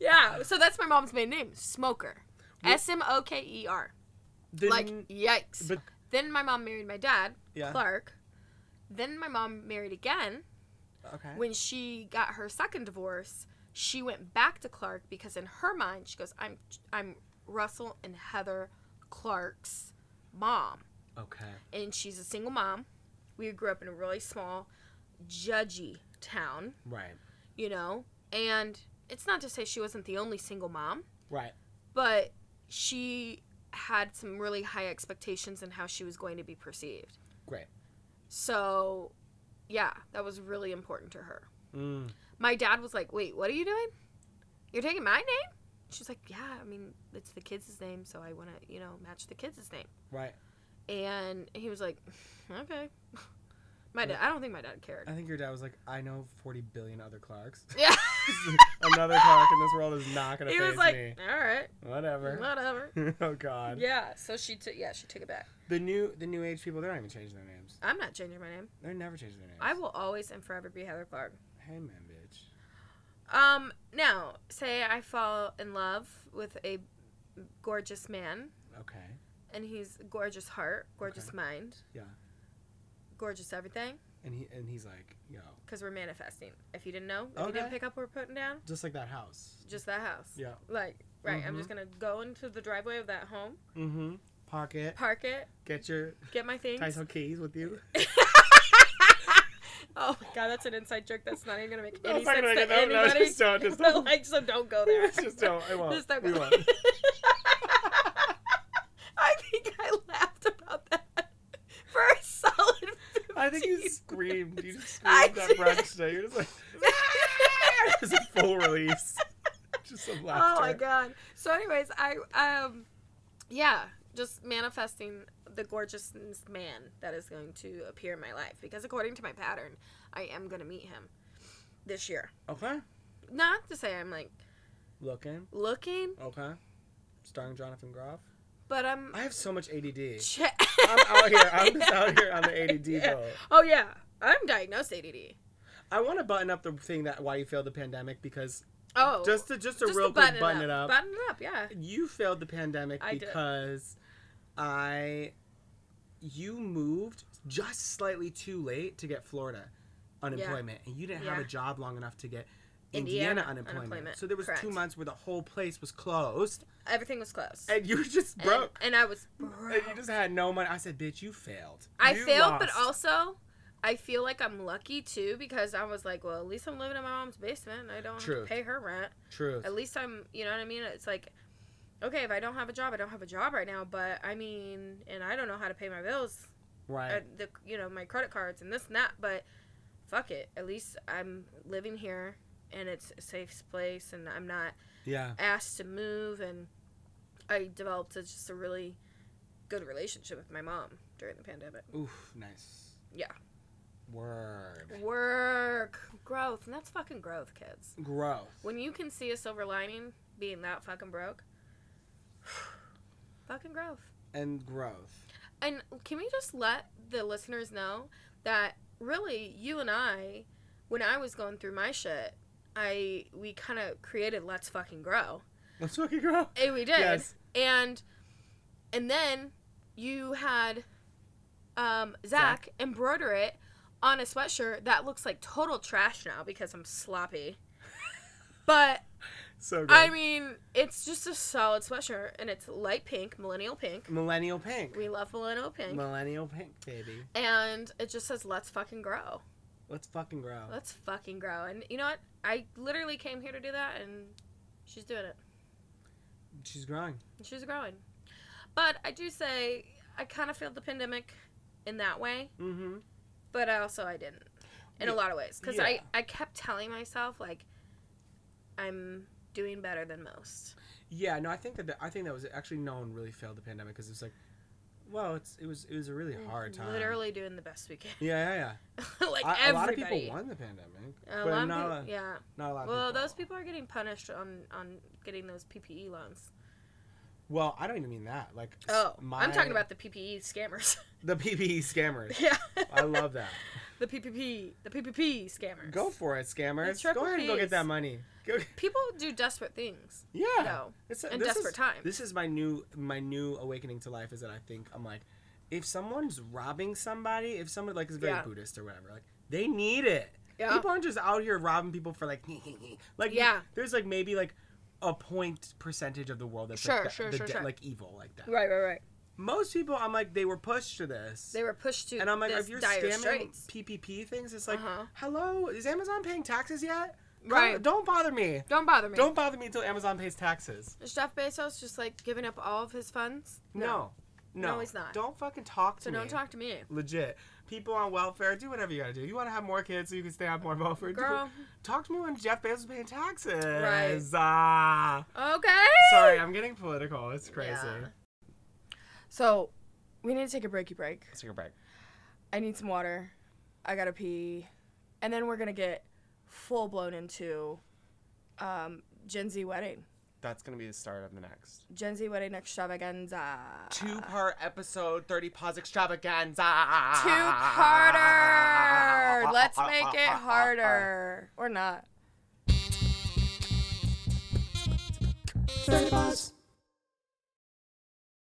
Speaker 1: yeah. So that's my mom's maiden name, Smoker. S M O K E R.
Speaker 2: Then-
Speaker 1: Like yikes.
Speaker 2: but
Speaker 1: Then my mom married my dad,
Speaker 2: Yeah.
Speaker 1: Clark. Then my mom married again.
Speaker 2: Okay.
Speaker 1: When she got her second divorce, she went back to Clark because in her mind she goes, "I'm I'm Russell and Heather Clark's mom."
Speaker 2: okay.
Speaker 1: And she's a single mom. We grew up in a really small, judgy town,
Speaker 2: Right.
Speaker 1: you know. And it's not to say she wasn't the only single mom,
Speaker 2: Right.
Speaker 1: but she had some really high expectations in how she was going to be perceived.
Speaker 2: Great.
Speaker 1: So, yeah, that was really important to her.
Speaker 2: Mm.
Speaker 1: My dad was like, "Wait, what are you doing? You're taking my name?" She's like, "Yeah, I mean, it's the kids' name, so I want to, you know, match the kids' name."
Speaker 2: Right.
Speaker 1: And he was like, [laughs] "Okay." [laughs] My dad, I don't think my dad cared.
Speaker 2: I think your dad was like, I know 40 billion other Clarks.
Speaker 1: Yeah. [laughs] [laughs]
Speaker 2: Another Clark in this world is not going to
Speaker 1: he
Speaker 2: face
Speaker 1: was like,
Speaker 2: me.
Speaker 1: "All right,
Speaker 2: Whatever.
Speaker 1: whatever." [laughs]
Speaker 2: oh God.
Speaker 1: Yeah, so she took yeah, she took it back.
Speaker 2: The new the new age people, they're not even changing their names.
Speaker 1: I'm not changing my name.
Speaker 2: They're never changing their names.
Speaker 1: I will always and forever be Heather Clark.
Speaker 2: Hey man, bitch.
Speaker 1: Um, now, say I fall in love with a gorgeous man,
Speaker 2: Okay.
Speaker 1: and he's gorgeous heart, gorgeous
Speaker 2: Okay.
Speaker 1: mind,
Speaker 2: Yeah.
Speaker 1: gorgeous everything,
Speaker 2: And he and he's like, yo,
Speaker 1: because we're manifesting. If you didn't know, if you
Speaker 2: Okay.
Speaker 1: didn't pick up what we're putting down,
Speaker 2: just like that house.
Speaker 1: just that house.
Speaker 2: Yeah.
Speaker 1: Like, right, I'm
Speaker 2: Mhm.
Speaker 1: just gonna go into the driveway of that home,
Speaker 2: Mm-hmm. Park it.
Speaker 1: park it,
Speaker 2: Get your
Speaker 1: get my things.
Speaker 2: Tyson keys with you. [laughs]
Speaker 1: oh my god, that's an inside joke that's not even gonna make any sense to
Speaker 2: it- no,
Speaker 1: anybody.
Speaker 2: just don't, just [laughs] don't.
Speaker 1: like, so don't go there.
Speaker 2: just don't. I [laughs] won't.
Speaker 1: Just don't
Speaker 2: we won't.
Speaker 1: I think I laughed about that for a solid. 15
Speaker 2: I think you screamed. You [laughs] screamed that
Speaker 1: did.
Speaker 2: brunch day. You're just like, [laughs] [laughs] just a full release. Just some laughter.
Speaker 1: Oh my god. So anyways, I um yeah, just manifesting the gorgeous man that is going to appear in my life because according to my pattern, I am going to meet him this year.
Speaker 2: Okay.
Speaker 1: Not to say I'm like
Speaker 2: Looking.
Speaker 1: looking,
Speaker 2: Okay. Starring Jonathan Groff.
Speaker 1: But I'm.
Speaker 2: I have so much ADD.
Speaker 1: Che-
Speaker 2: I'm out here. I'm just out here on the ADD [laughs]
Speaker 1: Yeah.
Speaker 2: boat.
Speaker 1: Oh yeah, I'm diagnosed ADD.
Speaker 2: I want to button up the thing that why you failed the pandemic because
Speaker 1: Oh,
Speaker 2: just to just
Speaker 1: just
Speaker 2: real quick
Speaker 1: button,
Speaker 2: button
Speaker 1: it
Speaker 2: it
Speaker 1: up.
Speaker 2: up.
Speaker 1: Button it up, yeah.
Speaker 2: you failed the pandemic
Speaker 1: I did.
Speaker 2: because I you moved just slightly too late to get Florida unemployment and you didn't have a job long enough to get
Speaker 1: Indiana
Speaker 2: Indiana, unemployment.
Speaker 1: unemployment,
Speaker 2: So there was
Speaker 1: correct.
Speaker 2: two months where the whole place was closed
Speaker 1: Everything was closed.
Speaker 2: and you were just broke.
Speaker 1: and, I was
Speaker 2: And,
Speaker 1: broke.
Speaker 2: you just had no money. I said, "Bitch, you failed."
Speaker 1: I
Speaker 2: You
Speaker 1: failed, but also I feel like I'm lucky too because I was like, well, at least I'm living in my mom's basement. and I don't have to pay her rent.
Speaker 2: True.
Speaker 1: At least I'm, you know what I mean? It's like, okay, if I don't have a job, I don't have a job right now. But I mean, and I don't know how to pay my bills,
Speaker 2: Right.
Speaker 1: uh, the you know my credit cards and this and that. But fuck it, at least I'm living here and it's a safe place, and I'm not
Speaker 2: yeah.
Speaker 1: asked to move. And I developed a, just a really good relationship with my mom during the pandemic.
Speaker 2: Oof. Nice.
Speaker 1: Yeah.
Speaker 2: Word.
Speaker 1: Work, growth, and that's fucking growth, kids.
Speaker 2: Growth.
Speaker 1: When you can see a silver lining being that fucking broke, [sighs] fucking growth.
Speaker 2: And growth.
Speaker 1: And can we just let the listeners know that really you and I, when I was going through my shit, I we kind of created Let's Fucking Grow.
Speaker 2: Let's fucking grow.
Speaker 1: Eh, we did.
Speaker 2: Yes.
Speaker 1: And and then you had um, Zach, embroider it on a sweatshirt that looks like total trash now because I'm sloppy. [laughs] but
Speaker 2: So good.
Speaker 1: I mean, it's just a solid sweatshirt and it's light pink, millennial pink.
Speaker 2: Millennial pink.
Speaker 1: We love millennial pink.
Speaker 2: Millennial pink, baby.
Speaker 1: and it just says let's fucking grow.
Speaker 2: Let's fucking grow.
Speaker 1: Let's fucking grow. And you know what? I literally came here to do that and she's doing it.
Speaker 2: She's growing.
Speaker 1: She's growing. But I do say I kind of failed the pandemic in that way,
Speaker 2: Mm-hmm.
Speaker 1: but I also I didn't in a lot of ways because
Speaker 2: Yeah.
Speaker 1: I I kept telling myself like I'm doing better than most.
Speaker 2: Yeah, no, I think that I think that was actually no one really failed the pandemic because it's like, well, it's it was it was a really mm-hmm. hard time.
Speaker 1: Literally doing the best we can.
Speaker 2: Yeah, yeah, yeah. [laughs]
Speaker 1: like
Speaker 2: I-
Speaker 1: everybody.
Speaker 2: a lot of people won the pandemic,
Speaker 1: A lot of people,
Speaker 2: a,
Speaker 1: yeah.
Speaker 2: not a lot of
Speaker 1: Well,
Speaker 2: people.
Speaker 1: those people are getting punished on on getting those PPE loans.
Speaker 2: Well, I don't even mean that. Like,
Speaker 1: Oh,
Speaker 2: my,
Speaker 1: I'm talking about the PPE scammers.
Speaker 2: the PPE scammers. [laughs]
Speaker 1: yeah.
Speaker 2: I love that.
Speaker 1: The PPP, the PPP scammers.
Speaker 2: Go for it, scammers. Go ahead and go get that money. Go,
Speaker 1: People do desperate things.
Speaker 2: yeah.
Speaker 1: No.
Speaker 2: It's
Speaker 1: in desperate
Speaker 2: is,
Speaker 1: times.
Speaker 2: This is my new my new awakening to life is that I think I'm like, if someone's robbing somebody, if someone like is very
Speaker 1: Yeah.
Speaker 2: Buddhist or whatever, like they need it.
Speaker 1: Yeah.
Speaker 2: People aren't just out here robbing people for like, [laughs] like
Speaker 1: Yeah.
Speaker 2: There's like maybe like a point percentage of the world that's
Speaker 1: Sure,
Speaker 2: like,
Speaker 1: sure,
Speaker 2: the
Speaker 1: sure,
Speaker 2: de-
Speaker 1: sure.
Speaker 2: like evil like that.
Speaker 1: Right, right, right.
Speaker 2: Most people, I'm like, they were pushed to this.
Speaker 1: They were pushed to
Speaker 2: and I'm like,
Speaker 1: this
Speaker 2: if you're scamming
Speaker 1: straits.
Speaker 2: PPP things, it's like,
Speaker 1: Uh-huh.
Speaker 2: hello, is Amazon paying taxes yet? Come-
Speaker 1: Right.
Speaker 2: Don't bother me.
Speaker 1: Don't bother me.
Speaker 2: Don't bother me until Amazon pays taxes.
Speaker 1: Is Jeff Bezos just like giving up all of his funds?
Speaker 2: No. No,
Speaker 1: No, he's not.
Speaker 2: Don't fucking talk to
Speaker 1: So
Speaker 2: me.
Speaker 1: So don't talk to me.
Speaker 2: Legit. People on welfare, do whatever you gotta do. You wanna have more kids so you can stay on more welfare?
Speaker 1: Girl.
Speaker 2: Talk to me when Jeff Bezos is paying taxes.
Speaker 1: Right.
Speaker 2: Ah.
Speaker 1: Okay.
Speaker 2: Sorry, I'm getting political. It's crazy.
Speaker 1: Yeah. So, we need to take a breaky break.
Speaker 2: Let's take a break.
Speaker 1: I need some water. I gotta pee. And then we're gonna get full blown into um, Gen Z wedding.
Speaker 2: That's gonna be the start of the next.
Speaker 1: Gen Z wedding extravaganza.
Speaker 2: Two part episode, 30 pause extravaganza.
Speaker 1: Two parter. Let's make it harder. Or not.
Speaker 2: 30 pause.